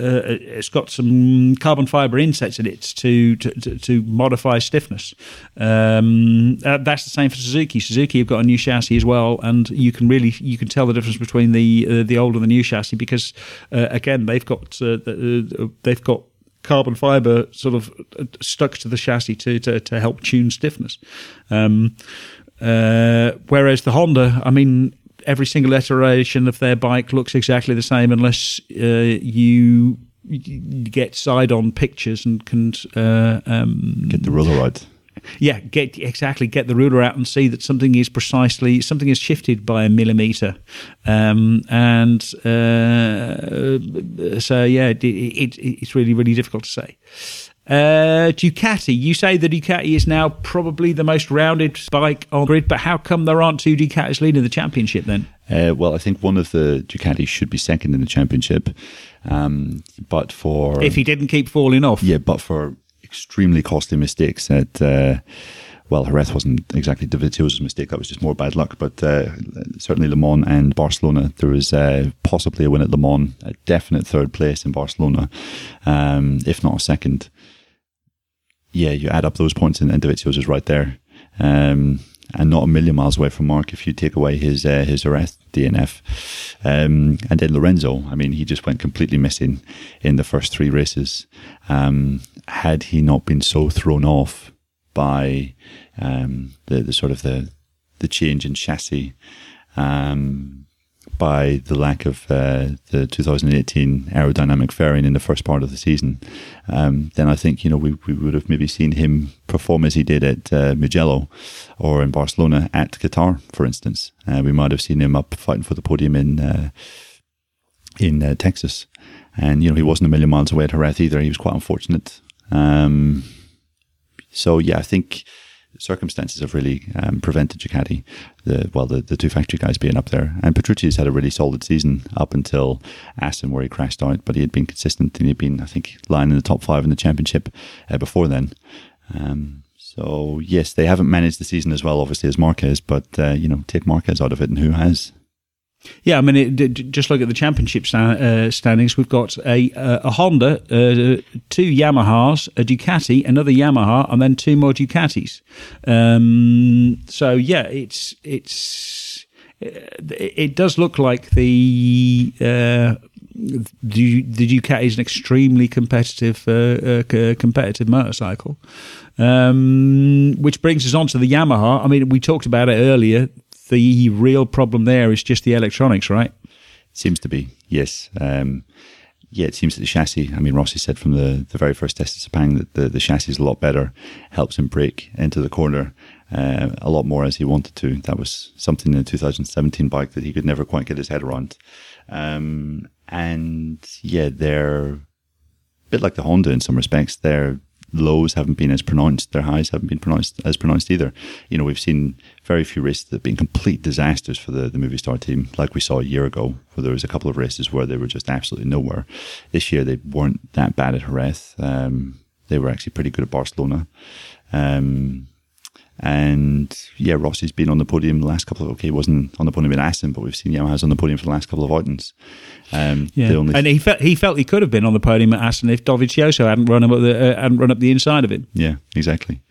uh, uh, it's got some carbon fiber insets in it to to, to modify stiffness. Um, uh, that's the same for Suzuki. Suzuki have got a new chassis as well, and you can really you can tell the difference between the uh, the old and the new chassis because uh, again they've got uh, they've got carbon fiber sort of stuck to the chassis to to, to help tune stiffness. Um, whereas the Honda, I mean, every single iteration of their bike looks exactly the same unless uh, you, get side on pictures and can uh, um, get the ruler right. Yeah, get exactly get the ruler out and see that something is precisely something is shifted by a millimeter, um, and uh, so yeah, it, it, it's really really difficult to say. Uh, Ducati, you say the Ducati is now probably the most rounded bike on grid, but how come there aren't two Ducatis leading the championship then? Uh, well, I think one of the Ducatis should be second in the championship, um, but for if he didn't keep falling off, yeah, but for extremely costly mistakes at. Uh, well, Jerez wasn't exactly Dovizioso's mistake. That was just more bad luck. But uh, certainly Le Mans and Barcelona, there was uh, possibly a win at Le Mans, a definite third place in Barcelona, um, if not a second yeah, you add up those points, and, Dovizioso is right there, um, and not a million miles away from Marc if you take away his uh, his Jerez DNF. Um, and then Lorenzo, I mean, he just went completely missing in the first three races. Um, had he not been so thrown off by um, the the sort of the the change in chassis. Um, by the lack of uh, the 2018 aerodynamic fairing in the first part of the season, um, then I think you know we, we would have maybe seen him perform as he did at uh, Mugello or in Barcelona at Qatar, for instance. Uh, we might have seen him up fighting for the podium in uh, in uh, Texas, and you know he wasn't a million miles away at Jerez either. He was quite unfortunate. Um, so yeah, I think circumstances have really um, prevented Ducati, the well, the, the two factory guys being up there. And Petrucci's had a really solid season up until Assen, where he crashed out, but he had been consistent and he'd been, I think, lying in the top five in the championship uh, before then. Um, so yes, they haven't managed the season as well, obviously, as Marquez, but uh, you know, take Marquez out of it, and who has? Yeah, I mean, it, just look at the championship uh, standings. We've got a a Honda, uh, two Yamahas, a Ducati, another Yamaha, and then two more Ducatis. Um, so yeah, it's it's uh, it does look like the uh, the, the Ducati is an extremely competitive uh, uh, competitive motorcycle. Um, which brings us on to the Yamaha. I mean, we talked about it earlier the real problem there is just the electronics, right? Seems to be, yes. Um, yeah, it seems that the chassis, I mean, Rossi said from the, the very first test at Sepang that the, the chassis is a lot better, helps him break into the corner uh, a lot more as he wanted to. That was something in the 2017 bike that he could never quite get his head around. Um, and yeah, they're a bit like the Honda in some respects. They're lows haven't been as pronounced, their highs haven't been pronounced as pronounced either. You know, we've seen very few races that have been complete disasters for the, the Movistar team, like we saw a year ago, where there was a couple of races where they were just absolutely nowhere. This year they weren't that bad at Jerez. Um, they were actually pretty good at Barcelona. Um, And yeah, Rossi's been on the podium the last couple of okay, he wasn't on the podium in Assen, but we've seen Yamaha's on the podium for the last couple of outings. Um, yeah, and he felt he felt he could have been on the podium at Assen if Dovizioso hadn't run up the uh, hadn't run up the inside of him. Yeah, exactly.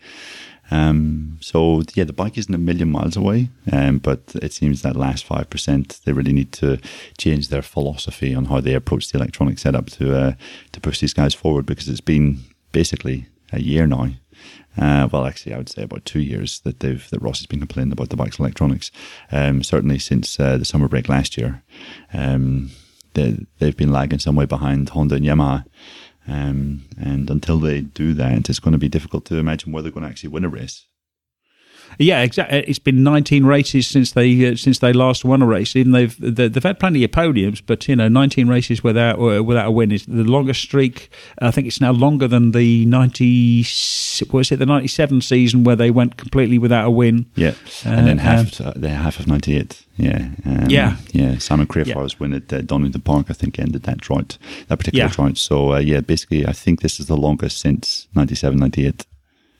Um, so yeah, the bike isn't a million miles away, um, but it seems that last five percent they really need to change their philosophy on how they approach the electronic setup to uh, to push these guys forward because it's been basically a year now. Uh, well, actually, I would say about two years that they've that Ross has been complaining about the bike's electronics. Um, certainly since uh, the summer break last year, um, they, they've been lagging some way behind Honda and Yamaha. Um, and until they do that, it's going to be difficult to imagine where they're going to actually win a race. Yeah, exactly. It's been 19 races since they uh, since they last won a race. Even they've they've had plenty of podiums, but you know, 19 races without uh, without a win is the longest streak. I think it's now longer than the 90. Was it the 97 season where they went completely without a win? Yeah, uh, and then half um, the half of 98. Yeah, um, yeah, yeah. Simon Crafar's yeah. win at uh, Donington Park, I think, ended that drought, that particular yeah. drought. So uh, yeah, basically, I think this is the longest since 97, 98.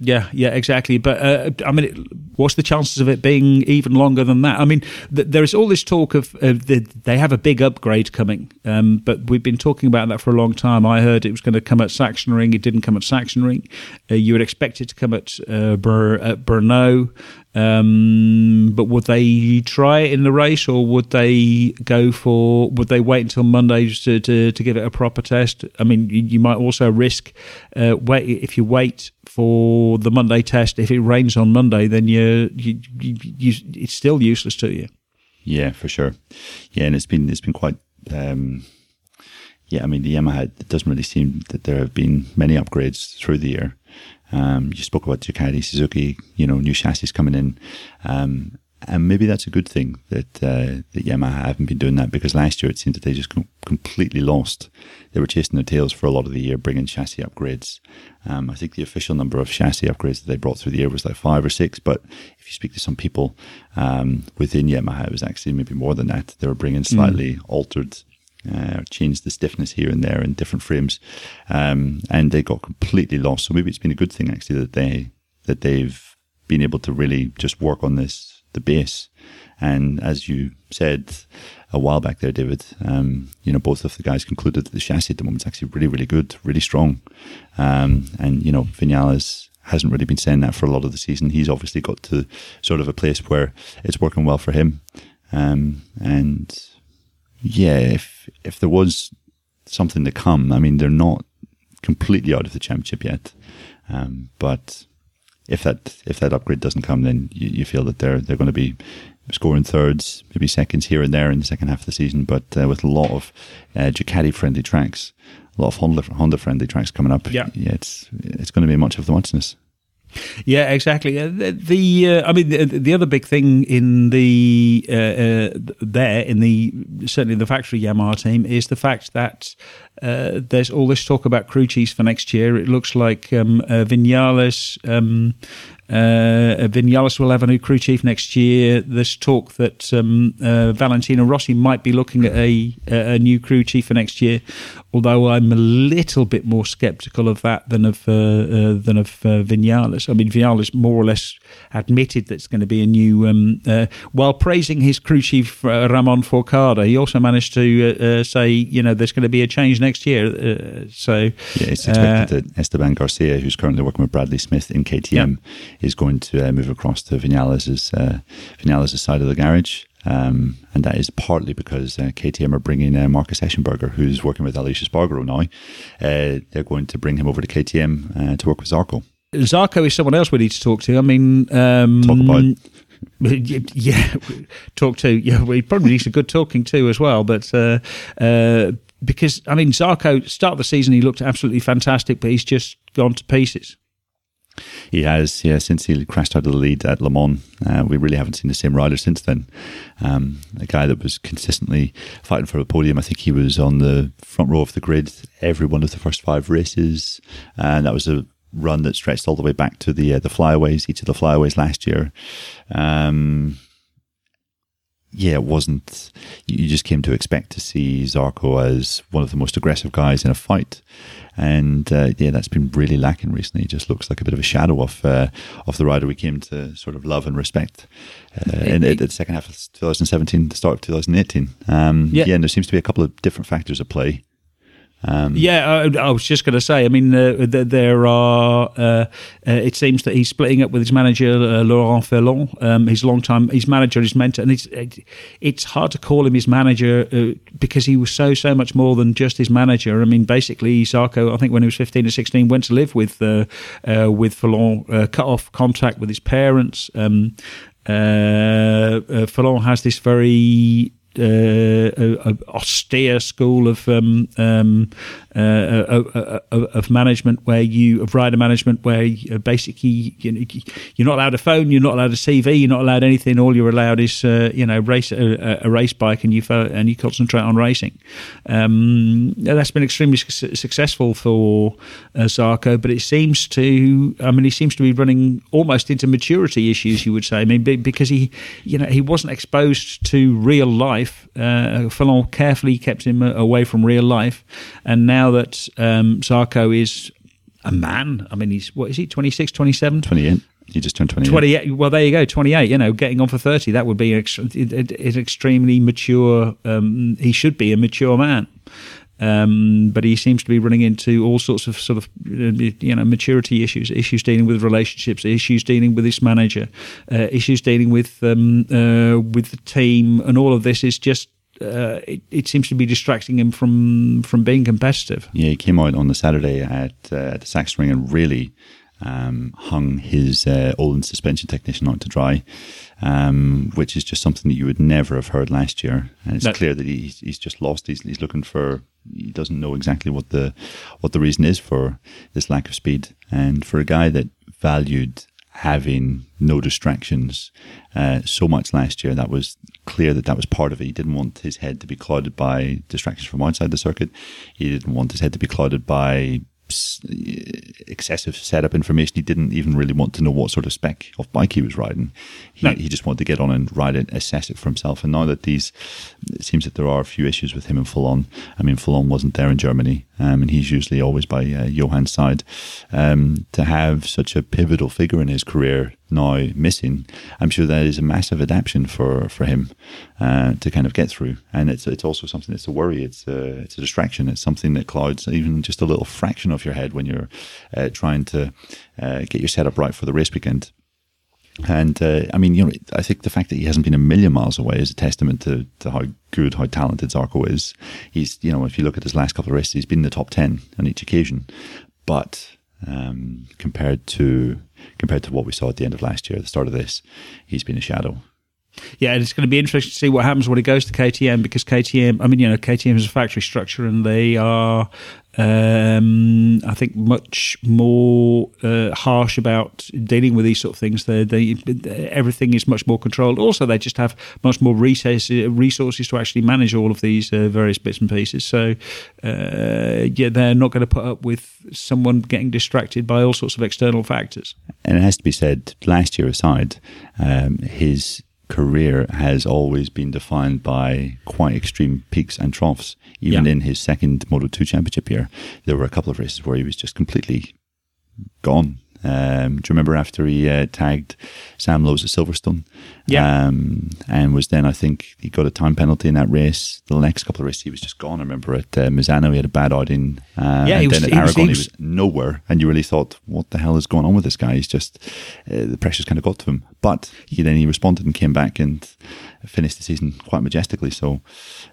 Yeah, yeah, exactly. But uh, I mean, what's the chances of it being even longer than that? I mean, th- there is all this talk of uh, the, they have a big upgrade coming, um, but we've been talking about that for a long time. I heard it was going to come at Sachsenring. It didn't come at Sachsenring. Uh, you would expect it to come at, uh, Ber- at Brno. Um, but would they try it in the race, or would they go for? Would they wait until Monday to to, to give it a proper test? I mean, you, you might also risk uh, wait if you wait for the Monday test. If it rains on Monday, then you, you, you, you it's still useless to you. Yeah, for sure. Yeah, and it's been it's been quite. Um, yeah, I mean the Yamaha. It doesn't really seem that there have been many upgrades through the year. Um, you spoke about Ducati, Suzuki, you know, new chassis coming in. Um, and maybe that's a good thing that uh, that Yamaha haven't been doing that because last year it seemed that they just com- completely lost. They were chasing their tails for a lot of the year, bringing chassis upgrades. Um, I think the official number of chassis upgrades that they brought through the year was like five or six, but if you speak to some people um, within Yamaha, it was actually maybe more than that. They were bringing slightly mm. altered uh, changed the stiffness here and there in different frames, um, and they got completely lost. So maybe it's been a good thing actually that they that they've been able to really just work on this the base. And as you said a while back there, David, um, you know both of the guys concluded that the chassis at the moment is actually really, really good, really strong. Um, and you know Vinales hasn't really been saying that for a lot of the season. He's obviously got to sort of a place where it's working well for him. Um, and yeah, if if there was something to come, I mean, they're not completely out of the championship yet, um, but if that if that upgrade doesn't come, then you, you, feel that they're they're going to be scoring thirds, maybe seconds here and there in the second half of the season, but uh, with a lot of uh, Ducati friendly tracks, a lot of Honda Honda friendly tracks coming up. Yeah, yeah, it's it's going to be much of the muchness. Yeah, exactly. Uh, the, uh, I mean, the, the, other big thing in the uh, uh, there in the certainly the factory Yamaha team is the fact that uh, there's all this talk about crew chiefs for next year. It looks like um, uh, Vinales um, uh, Vinales will have a new crew chief next year. There's talk that um, uh, Valentino Rossi might be looking at a, a new crew chief for next year, although I'm a little bit more sceptical of that than of uh, uh than of uh, Vinales. I mean, Vinales more or less admitted that it's going to be a new. Um, uh, while praising his crew chief Ramon Forcada, he also managed to say, you know, there's going to be a change next year. so yeah, it's expected that Esteban Garcia, who's currently working with Bradley Smith in KTM. Yeah is going to uh, move across to Vinales' uh, Vinales' side of the garage. Um, and that is partly because uh, KTM are bringing uh, Marcus Eschenbacher, who's working with Aleix Espargaro now. Uh, they're going to bring him over to KTM uh, to work with Zarco. Zarco is someone else we need to talk to. I mean, um, talk about. *laughs* Yeah, talk to. Yeah, we probably need some good talking to as well. But uh, uh, because I mean, Zarco start of the season he looked absolutely fantastic, but he's just gone to pieces. He has, yeah, since he crashed out of the lead at Le Mans. Uh, we really haven't seen the same rider since then. Um, a guy that was consistently fighting for a podium. I think he was on the front row of the grid every one of the first five races, and that was a run that stretched all the way back to the uh, the flyaways, each of the flyaways last year. Um, yeah, it wasn't. you just came to expect to see Zarco as one of the most aggressive guys in a fight. And uh, yeah, that's been really lacking recently. He just looks like a bit of a shadow of uh, of the rider we came to sort of love and respect uh, in, in, the second half of 2017, the start of 2018. Um, yeah. yeah, and there seems to be a couple of different factors at play. Um, yeah, I, I, was just going to say. I mean, uh, there are. Uh, uh, it seems that he's splitting up with his manager uh, Laurent Fellon, um, his long time, his manager, his mentor, and it's it's hard to call him his manager uh, because he was so so much more than just his manager. I mean, basically, Zarco, I think when he was fifteen or sixteen, went to live with uh, with Fellon, cut off contact with his parents. Um, has this very uh, austere school of um, um, uh, uh, uh, of management where you of rider management where you, basically you, you're not allowed a phone, you're not allowed a CV, you're not allowed anything. All you're allowed is you know race a, a, race bike and you and you concentrate on racing. Um, that's been extremely su- successful for Zarco, but it seems to I mean he seems to be running almost into maturity issues. You would say I mean because he you know he wasn't exposed to real life. Uh, Fellon carefully kept him away from real life, and now now that um, Zarco is a man, I mean, he's what is he, 26, 27? 28. He just turned 28. 28. Well, there you go, 28. You know, getting on for 30, that would be an, an extremely mature, um, he should be a mature man. Um, but he seems to be running into all sorts of sort of you know maturity issues, issues dealing with relationships, issues dealing with his manager, uh, issues dealing with um, uh, with the team, and all of this is just uh, it, it, seems to be distracting him from from being competitive. Yeah, he came out on the Saturday at, uh, at the Sachsenring and really um, hung his uh, suspension technician out to dry, um, which is just something that you would never have heard last year. And it's no. clear that he's, he's just lost. He's, he's looking for. He doesn't know exactly what the what the reason is for this lack of speed. And for a guy that valued having no distractions uh, so much last year. That was clear that that was part of it. He didn't want his head to be clouded by distractions from outside the circuit. He didn't want his head to be clouded by excessive setup information. He didn't even really want to know what sort of spec of bike he was riding. He, no. he just wanted to get on and ride it, assess it for himself. And now that these, it seems that there are a few issues with him in Fellon. I mean, Fellon wasn't there in Germany, um, and he's usually always by uh, Johann's side. Um, to have such a pivotal figure in his career now missing, I'm sure that is a massive adaptation for for him uh, to kind of get through. And it's it's also something that's a worry. It's a it's a distraction. It's something that clouds even just a little fraction of your head when you're uh, trying to uh, get your setup right for the race weekend. And uh, I mean, you know, I think the fact that he hasn't been a million miles away is a testament to, to how good, how talented Zarco is. He's, you know, if you look at his last couple of races, he's been in the top ten on each occasion. But um, compared to compared to what we saw at the end of last year, the start of this, he's been a shadow. Yeah, and it's going to be interesting to see what happens when he goes to KTM because KTM, I mean, you know, KTM is a factory structure and they are, um, I think, much more uh, harsh about dealing with these sort of things. They, they, everything is much more controlled. Also, they just have much more resources, to actually manage all of these uh, various bits and pieces. So, uh, yeah, they're not going to put up with someone getting distracted by all sorts of external factors. And it has to be said, last year aside, um, his career has always been defined by quite extreme peaks and troughs. Even yeah. in his second Moto 2 championship year, there were a couple of races where he was just completely gone. Um, do you remember after he uh, tagged Sam Lowes at Silverstone? Yeah. Um, and was then, I think, he got a time penalty in that race. The next couple of races, he was just gone. I remember at uh, Misano, he had a bad outing. Uh, yeah, and then was, at Aragon, he was, he was, nowhere. And you really thought, what the hell is going on with this guy? He's just, uh, the pressure's kind of got to him. But he then he responded and came back and finished the season quite majestically. So,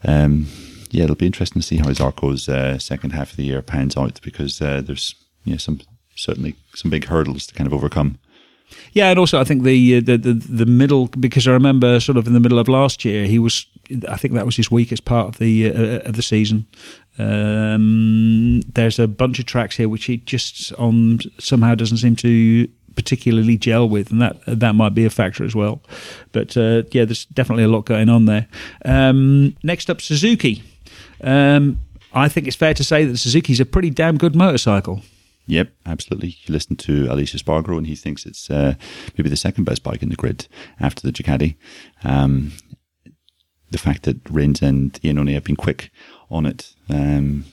um, yeah, it'll be interesting to see how Zarco's uh, second half of the year pans out because uh, there's you know, some certainly some big hurdles to kind of overcome. Yeah, and also I think the, uh, the the the middle because I remember sort of in the middle of last year he was I think that was his weakest part of the uh, of the season. Um, there's a bunch of tracks here which he just on somehow doesn't seem to particularly gel with, and that that might be a factor as well. But uh, yeah, there's definitely a lot going on there. Um, next up, Suzuki. Um, I think it's fair to say that Suzuki's a pretty damn good motorcycle. Yep, absolutely. You listen to Aleix Espargaro, and he thinks it's uh, maybe the second best bike in the grid after the Ducati. Um, the fact that Rins and Ian Iannone have been quick on it um,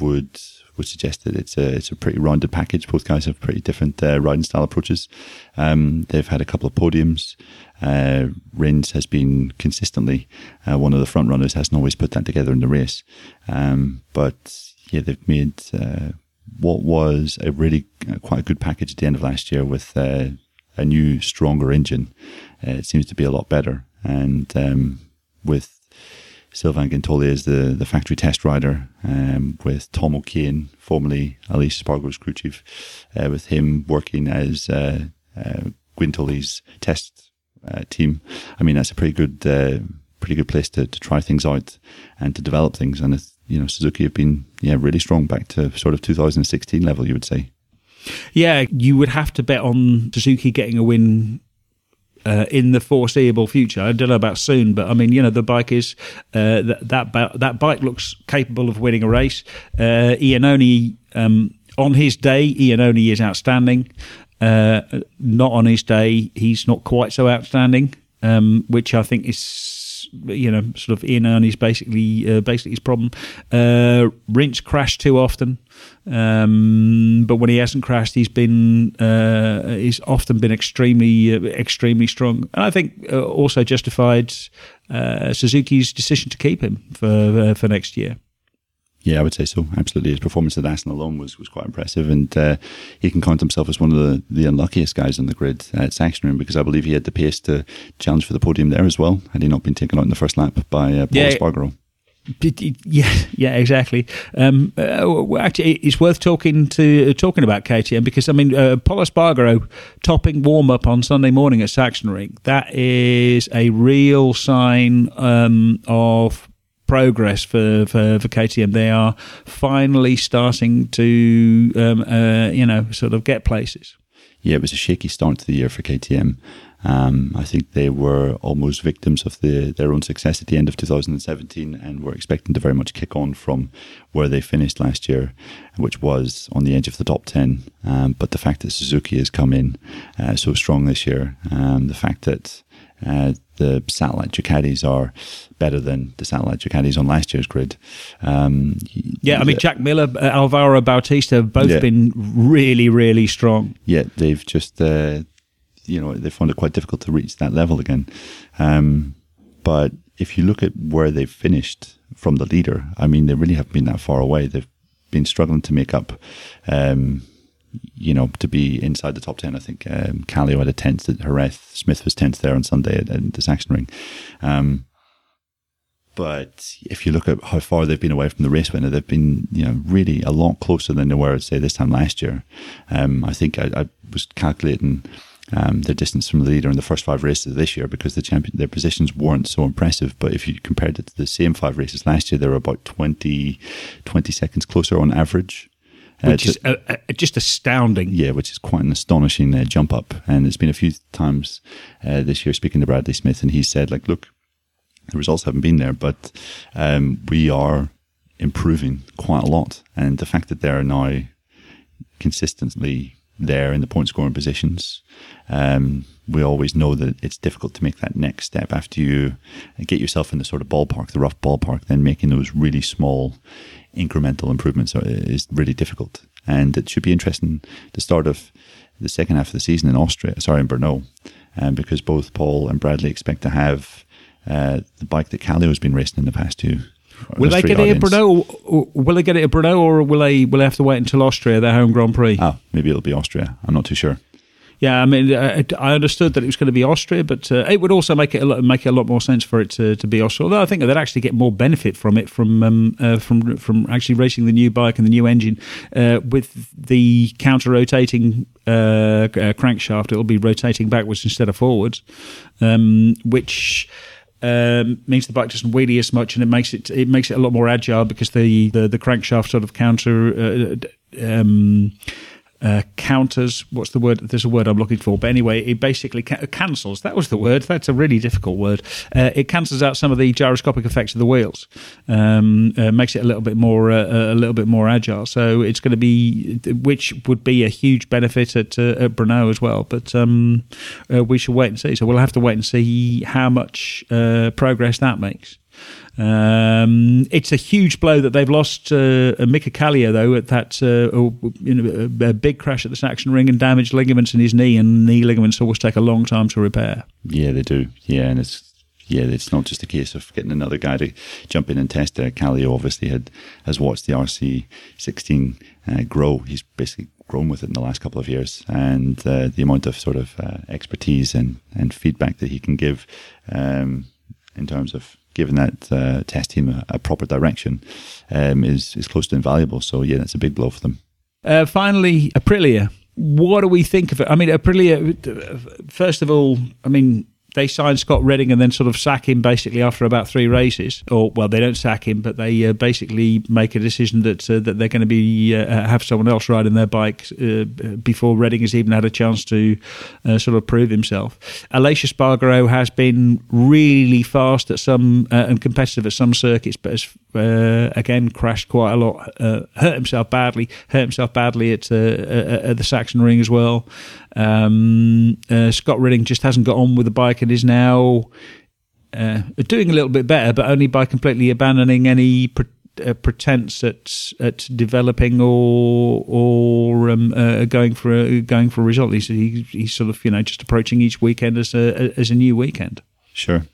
would would suggest that it's a it's a pretty rounded package. Both guys have pretty different uh, riding style approaches. Um, they've had a couple of podiums. Uh, Rins has been consistently uh, one of the front runners. Hasn't always put that together in the race, um, but yeah, they've made uh, what was a really uh, quite a good package at the end of last year with uh, a new, stronger engine. Uh, it seems to be a lot better, and um, with Sylvain Guintoli as the, the factory test rider, um, with Tom O'Kane, formerly Aleix Espargaro's crew chief, uh, with him working as uh, uh, Guintoli's test team. I mean, that's a pretty good, pretty good place to, to try things out and to develop things. And you know, Suzuki have been yeah really strong back to sort of 2016 level, you would say. Yeah, you would have to bet on Suzuki getting a win uh, in the foreseeable future. I don't know about soon, but I mean, you know, the bike is uh, that that bike looks capable of winning a race. Uh, Iannone um, on his day, Iannone is outstanding. Uh, not on his day, he's not quite so outstanding, um, which I think is you know, sort of Iannone's basically uh, basically his problem. Uh, Rins crashed too often, um, but when he hasn't crashed, he's been uh, he's often been extremely uh, extremely strong, and I think uh, also justified uh, Suzuki's decision to keep him for uh, for next year. Yeah, I would say so. Absolutely, his performance at Assen alone was, was quite impressive, and uh, he can count himself as one of the, the unluckiest guys on the grid at Sachsenring because I believe he had the pace to challenge for the podium there as well. Had he not been taken out in the first lap by uh, Pol yeah. Espargaro. Yeah, yeah, exactly. Um, uh, actually, it's worth talking to uh, talking about KTM because I mean, uh, Pol Espargaro topping warm up on Sunday morning at Sachsenring. That is a real sign um, of progress for, for, for KTM. They are finally starting to, um, uh, you know, sort of get places. Yeah, it was a shaky start to the year for KTM. Um, I think they were almost victims of the, their own success at the end of 2017 and were expecting to very much kick on from where they finished last year, which was on the edge of the top 10. Um, but the fact that Suzuki has come in uh, so strong this year, um, the fact that uh, the satellite Ducatis are better than the satellite Ducatis on last year's grid. Um, yeah, I mean, Jack Miller, uh, Alvaro Bautista have both yeah. been really, really strong. Yeah, they've just, uh, you know, they found it quite difficult to reach that level again. Um, but if you look at where they've finished from the leader, I mean, they really haven't been that far away. They've been struggling to make up. Um, you know, to be inside the top 10. I think um, Kallio had a 10th at Jerez. Smith was 10th there on Sunday at, at the Sachsenring. Um, but if you look at how far they've been away from the race winner, they've been, you know, really a lot closer than they were, say, this time last year. Um, I think I, I was calculating um, their distance from the leader in the first five races this year because the champion their positions weren't so impressive. But if you compared it to the same five races last year, they were about 20, 20 seconds closer on average. Uh, which is uh, uh, just astounding. Yeah, which is quite an astonishing uh, jump up. And it's been a few times uh, this year speaking to Bradley Smith, and he said, like, look, the results haven't been there, but um, we are improving quite a lot. And the fact that they're now consistently there in the point scoring positions, um, we always know that it's difficult to make that next step after you get yourself in the sort of ballpark, the rough ballpark, then making those really small incremental improvements are, is really difficult. And it should be interesting the start of the second half of the season in Austria, sorry, in Brno, um, because both Pol and Bradley expect to have uh, the bike that Kallio has been racing in the past two. Will they get it at Brno? Or, will they get it at Brno, or will they will they have to wait until Austria, their home Grand Prix? Ah, maybe it'll be Austria. I'm not too sure. Yeah, I mean, uh, I understood that it was going to be Austria, but uh, it would also make it a lot, make it a lot more sense for it to, to be Austria. Although I think they'd actually get more benefit from it from um, uh, from from actually racing the new bike and the new engine uh, with the counter rotating uh, uh, crankshaft. It'll be rotating backwards instead of forwards, um, which. Um, means the bike doesn't wheelie as much, and it makes it it makes it a lot more agile because the the, the crankshaft sort of counter um, uh, counters. What's the word? There's a word I'm looking for, but anyway, it basically ca- cancels. That was the word. That's a really difficult word. Uh, it cancels out some of the gyroscopic effects of the wheels, um, uh, makes it a little bit more uh, a little bit more agile. So it's going to be, which would be a huge benefit at, uh, at Brno as well. But um, uh, we shall wait and see. So we'll have to wait and see how much progress that makes. Um, it's a huge blow that they've lost uh, Mika Kallio, though, at that uh, you know, a, big crash at the Sachsenring and damaged ligaments in his knee, and knee ligaments always take a long time to repair. Yeah, they do. Yeah, and it's yeah, it's not just a case of getting another guy to jump in and test it. Kallio obviously had has watched the RC16 uh, grow. He's basically grown with it in the last couple of years, and uh, the amount of sort of uh, expertise and, and feedback that he can give um, in terms of giving that uh, test team a, a proper direction um, is is close to invaluable. So yeah, that's a big blow for them. Uh, finally, Aprilia. What do we think of it? I mean, Aprilia. First of all, I mean, they sign Scott Redding and then sort of sack him basically after about three races. Or well, they don't sack him, but they uh, basically make a decision that uh, that they're going to be uh, have someone else riding their bike uh, before Redding has even had a chance to uh, sort of prove himself. Aleix Espargaro has been really fast at some uh, and competitive at some circuits, but has again crashed quite a lot, hurt himself badly, hurt himself badly at at the Ring as well. Um, uh, Scott Redding just hasn't got on with the bike and is now uh, doing a little bit better, but only by completely abandoning any pre- uh, pretense at at developing or or um, uh, going for a, going for a result. He's, he's sort of you know just approaching each weekend as a as a new weekend. Sure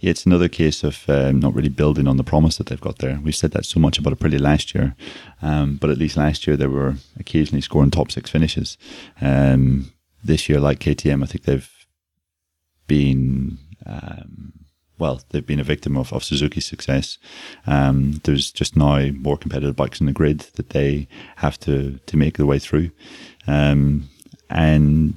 yeah, it's another case of um, not really building on the promise that they've got there. We said that so much about Aprilia last year, um, but at least last year they were occasionally scoring top six finishes. Um, this year, like KTM, I think they've been um, well, they've been a victim of, of Suzuki's success. Um, there's just now more competitive bikes in the grid that they have to to make their way through. Um, and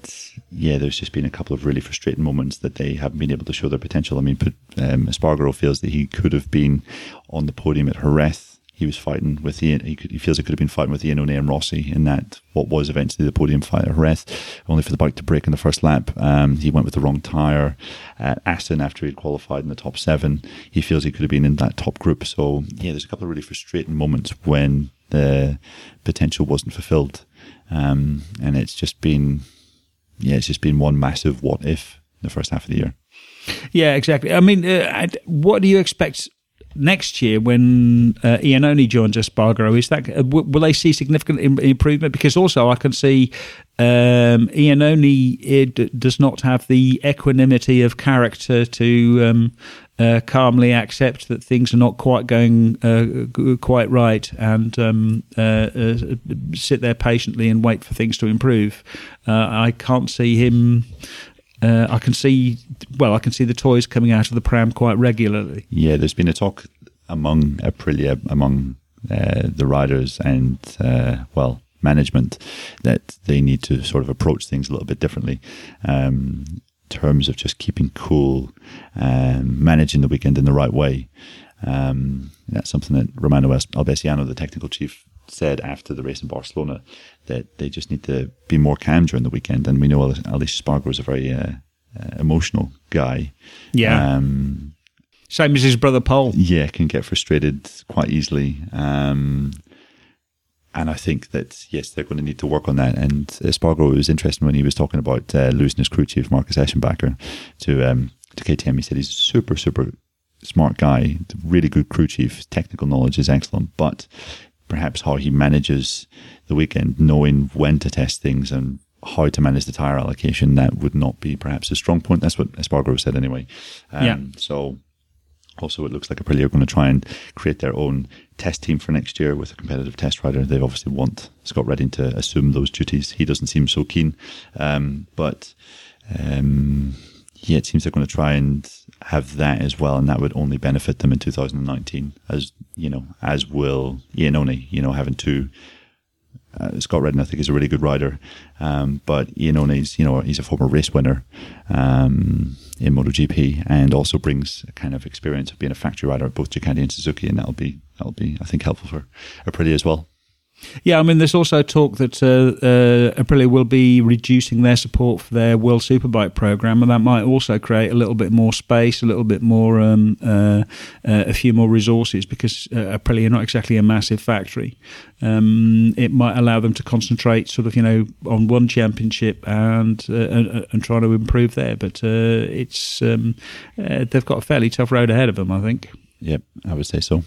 yeah, there's just been a couple of really frustrating moments that they haven't been able to show their potential. I mean, um, Espargaro feels that he could have been on the podium at Jerez. He was fighting with Ian. He, could, he feels he could have been fighting with Iannone and Rossi in that what was eventually the podium fight at Jerez, only for the bike to break in the first lap. Um, he went with the wrong tire at Assen after he'd qualified in the top seven. He feels he could have been in that top group. So yeah, there's a couple of really frustrating moments when the potential wasn't fulfilled. Um, and it's just been, yeah, it's just been one massive what if the first half of the year. Yeah, exactly. I mean, uh, what do you expect next year when uh, Iannone joins Espargaro? Is that uh, will they see significant Im- improvement? Because also I can see um, Iannone it does not have the equanimity of character to um, uh, calmly accept that things are not quite going uh, quite right and um, uh, uh, sit there patiently and wait for things to improve. Uh, I can't see him. I can see, well, I can see the toys coming out of the pram quite regularly. Yeah, there's been a talk among Aprilia, among the riders, and well, management that they need to sort of approach things a little bit differently. Um, terms of just keeping cool and managing the weekend in the right way. Um, that's something that Romano Albesiano, the technical chief, said after the race in Barcelona that they just need to be more calm during the weekend. And we know Aleix Espargaro is a very uh, uh, emotional guy. Yeah. Um, Same as his brother Pol. Yeah, can get frustrated quite easily. Um, and I think that yes, they're going to need to work on that. And Espargaro was interesting when he was talking about uh, losing his crew chief Marcus Eschenbacher to um, to KTM. He said he's a super super smart guy, really good crew chief. Technical knowledge is excellent, but perhaps how he manages the weekend, knowing when to test things and how to manage the tire allocation, that would not be perhaps a strong point. That's what Espargaro said anyway. Um, yeah. So also, it looks like Aprilia are going to try and create their own test team for next year with a competitive test rider. They obviously want Scott Redding to assume those duties. He doesn't seem so keen, um, but um, yeah, it seems they're going to try and have that as well, and that would only benefit them in 2019, as you know, as will Iannone. You know, having two uh, Scott Redding, I think, is a really good rider. Um, but Iannone's, you know, he's a former race winner um, in MotoGP, and also brings a kind of experience of being a factory rider at both Ducati and Suzuki, and that'll be that'll be, I think, helpful for Aprilia as well. Yeah, I mean, there's also talk that uh, uh, Aprilia will be reducing their support for their World Superbike program, and that might also create a little bit more space, a little bit more, um, uh, uh a few more resources, because uh, Aprilia are not exactly a massive factory. Um, it might allow them to concentrate, sort of, you know, on one championship and uh, and, and try to improve there. But it's um, they've got a fairly tough road ahead of them, I think. Yep, I would say so.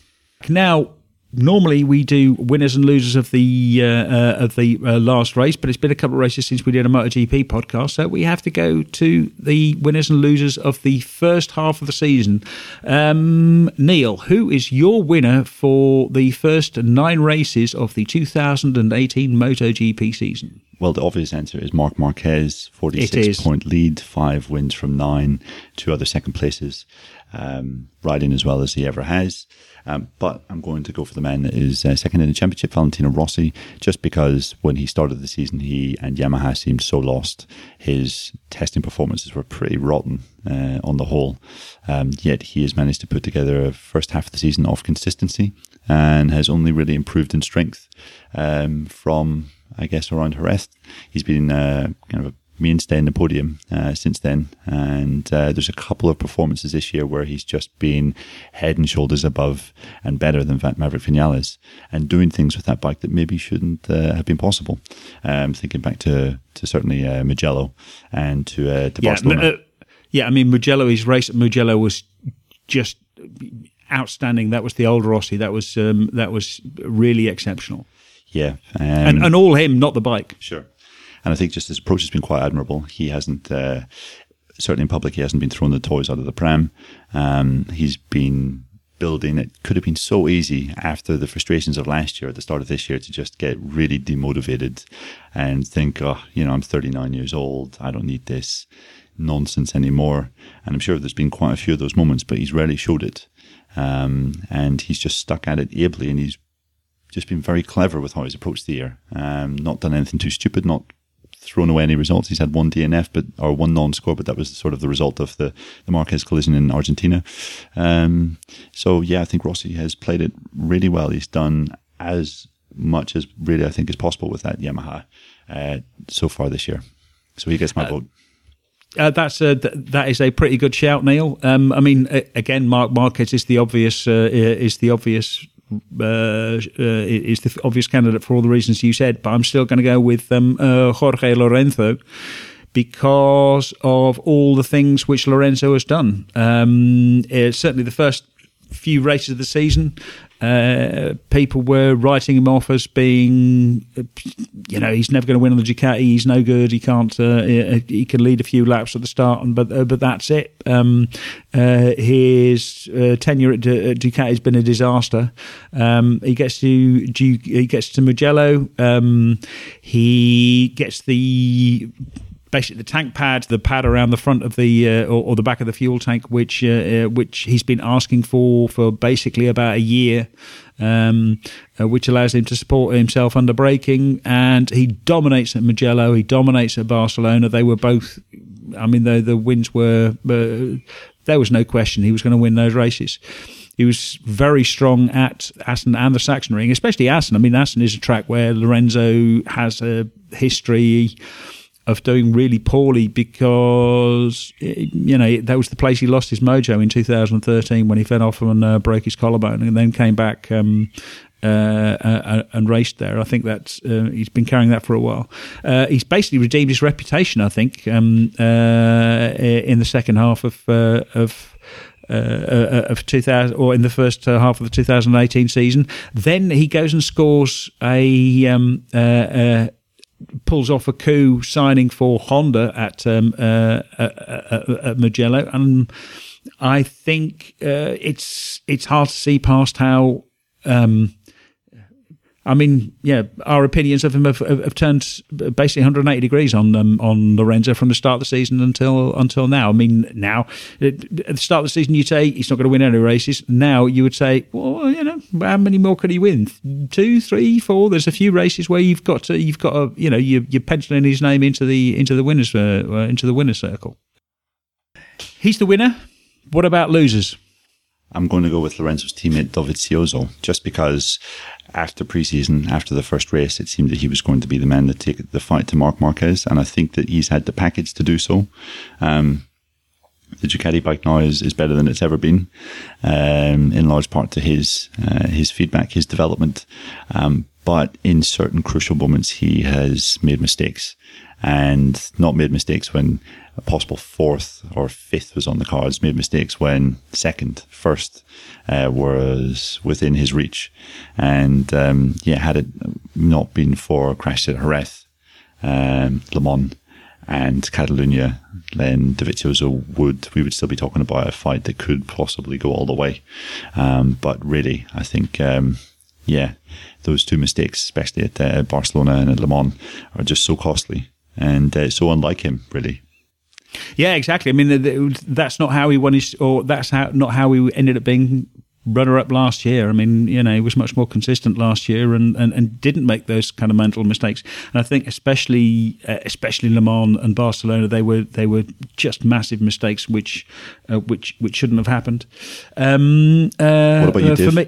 Now, normally we do winners and losers of the uh, uh, of the uh, last race, but it's been a couple of races since we did a MotoGP podcast, so we have to go to the winners and losers of the first half of the season. Um, Neil, who is your winner for the first nine races of the 2018 MotoGP season? Well, the obvious answer is Marc Marquez, 46 point lead, five wins from nine, two other second places, um, riding as well as he ever has. Um, but I'm going to go for the man that is uh, second in the championship, Valentino Rossi, just because when he started the season, he and Yamaha seemed so lost. His testing performances were pretty rotten uh, on the whole. Um, yet he has managed to put together a first half of the season of consistency and has only really improved in strength um, from, I guess, around Jerez. He's been uh, kind of a mainstay in the podium uh, since then. And uh, there's a couple of performances this year where he's just been head and shoulders above and better than Maverick Vinales and doing things with that bike that maybe shouldn't uh, have been possible. Um, thinking back to, to certainly uh, Mugello and to, uh, to yeah, Barcelona. Uh, yeah, I mean, Mugello, his race at Mugello was just outstanding. That was the old Rossi. That was um, that was really exceptional. Yeah, um, and, and all him, not the bike. Sure. And I think just his approach has been quite admirable. He hasn't, uh, certainly in public, he hasn't been throwing the toys out of the pram. Um, he's been building. It could have been so easy after the frustrations of last year, at the start of this year, to just get really demotivated and think, oh, you know, I'm 39 years old. I don't need this nonsense anymore. And I'm sure there's been quite a few of those moments, but he's rarely showed it. Um, and he's just stuck at it ably and he's just been very clever with how he's approached the year. Um, not done anything too stupid, not thrown away any results. He's had one DNF, but or one non-score, but that was sort of the result of the the Marquez collision in Argentina. Um, so yeah, I think Rossi has played it really well. He's done as much as really I think is possible with that Yamaha uh, so far this year. So he gets my uh, vote. Uh, that's a, that is a pretty good shout, Neil. Um, I mean, again, Marc Marquez is the obvious uh, is the obvious uh, uh, is the obvious candidate for all the reasons you said, but I'm still going to go with um, uh, Jorge Lorenzo because of all the things which Lorenzo has done. Um, certainly, the first few races of the season, uh, people were writing him off as being, you know, he's never going to win on the Ducati. He's no good. He can't. Uh, he can lead a few laps at the start, and but uh, but that's it. Um, uh, his uh, tenure at, Ducati has been a disaster. Um, he gets to he gets to Mugello. Um, he gets the basically the tank pad, the pad around the front of the uh, or, or, the back of the fuel tank, which uh, uh, which he's been asking for for basically about a year, um, uh, which allows him to support himself under braking, and he dominates at Mugello. He dominates at Barcelona. They were both. I mean, the the wins were. Uh, there was no question he was going to win those races. He was very strong at Assen and the Sachsenring, especially Assen. I mean, Assen is a track where Lorenzo has a history of doing really poorly because you know that was the place he lost his mojo in 2013 when he fell off and uh, broke his collarbone and then came back um, uh, uh, and raced there. I think that uh, he's been carrying that for a while. Uh, he's basically redeemed his reputation, I think, um, uh, in the second half of of. of 2000 or in the first half of the 2018 season, then he goes and scores a um, pulls off a coup signing for Honda at um, uh, at, at Mugello, and I think uh, it's it's hard to see past how um, I mean, yeah, our opinions of him have, have, turned basically 180 degrees on um, on Lorenzo from the start of the season until until now. I mean, now at the start of the season, you'd say he's not going to win any races. Now you would say, well, you know, how many more could he win? Two, three, four. There's a few races where you've got to, you've got to, you know, you, you're penciling his name into the into the winners uh, into the winners circle. He's the winner. What about losers? I'm going to go with Lorenzo's teammate Dovizioso, just because after preseason, after the first race, it seemed that he was going to be the man to take the fight to Marc Marquez, and I think that he's had the package to do so. Um, the Ducati bike now is, is better than it's ever been, um, in large part to his uh, his feedback, his development. Um, but in certain crucial moments, he has made mistakes, and not made mistakes when a possible fourth or fifth was on the cards. Made mistakes when second, first uh, was within his reach, and um, yeah, had it not been for crash at Jerez, um, Le Mans and Catalonia, then Dovizioso would we would still be talking about a fight that could possibly go all the way. Um, but really, I think um, yeah, those two mistakes, especially at uh, Barcelona and at Le Mans, are just so costly and uh, so unlike him, really. Yeah, exactly. I mean, that's not how he won his, or that's how not how he ended up being runner up last year. I mean, you know, he was much more consistent last year and, and, and didn't make those kind of mental mistakes. And I think especially uh, especially Le Mans and Barcelona, they were they were just massive mistakes which uh, which which shouldn't have happened. Um, uh, what about you, uh,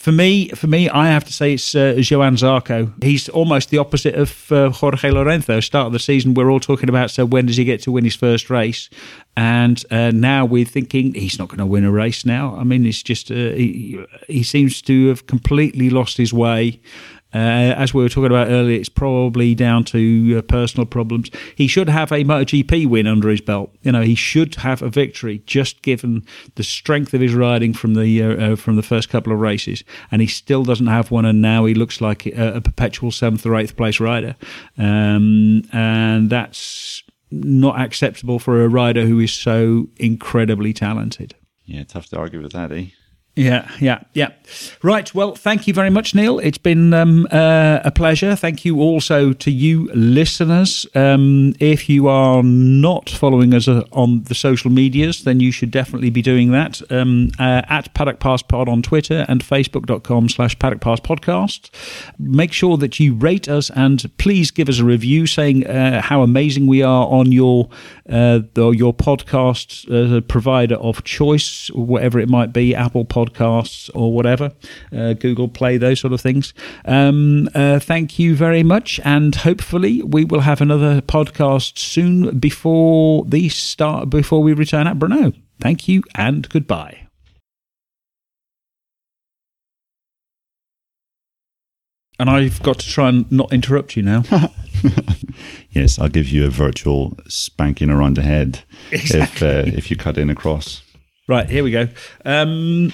for me? For me, I have to say it's uh, Johann Zarco. He's almost the opposite of uh, Jorge Lorenzo. Start of the season, we're all talking about so when does he get to win his first race? And uh, now we're thinking he's not going to win a race now. I mean, it's just uh, he, he seems to have completely lost his way. Uh, as we were talking about earlier, it's probably down to uh, personal problems. He should have a MotoGP win under his belt. You know, he should have a victory, just given the strength of his riding from the uh, uh from the first couple of races, and he still doesn't have one. And now he looks like a, a perpetual seventh or eighth place rider, um, and that's not acceptable for a rider who is so incredibly talented. Yeah, tough to argue with that, eh? Yeah, yeah, yeah. Right. Well, thank you very much, Neil. It's been um, uh, a pleasure. Thank you also to you listeners. Um, if you are not following us uh, on the social medias, then you should definitely be doing that um, uh, at Paddock Pass Pod on Twitter and Facebook.com slash Paddock Pass Podcast. Make sure that you rate us and please give us a review saying uh, how amazing we are on your uh, your podcast uh, provider of choice, whatever it might be, Apple Podcast podcasts or whatever, uh, Google Play, those sort of things. Um, uh, thank you very much, and hopefully we will have another podcast soon before the start before we return at Brno. Thank you and goodbye. And I've got to try and not interrupt you now. *laughs* *laughs* yes, I'll give you a virtual spanking around the head exactly. if uh, if you cut in across. Right, here we go. Um,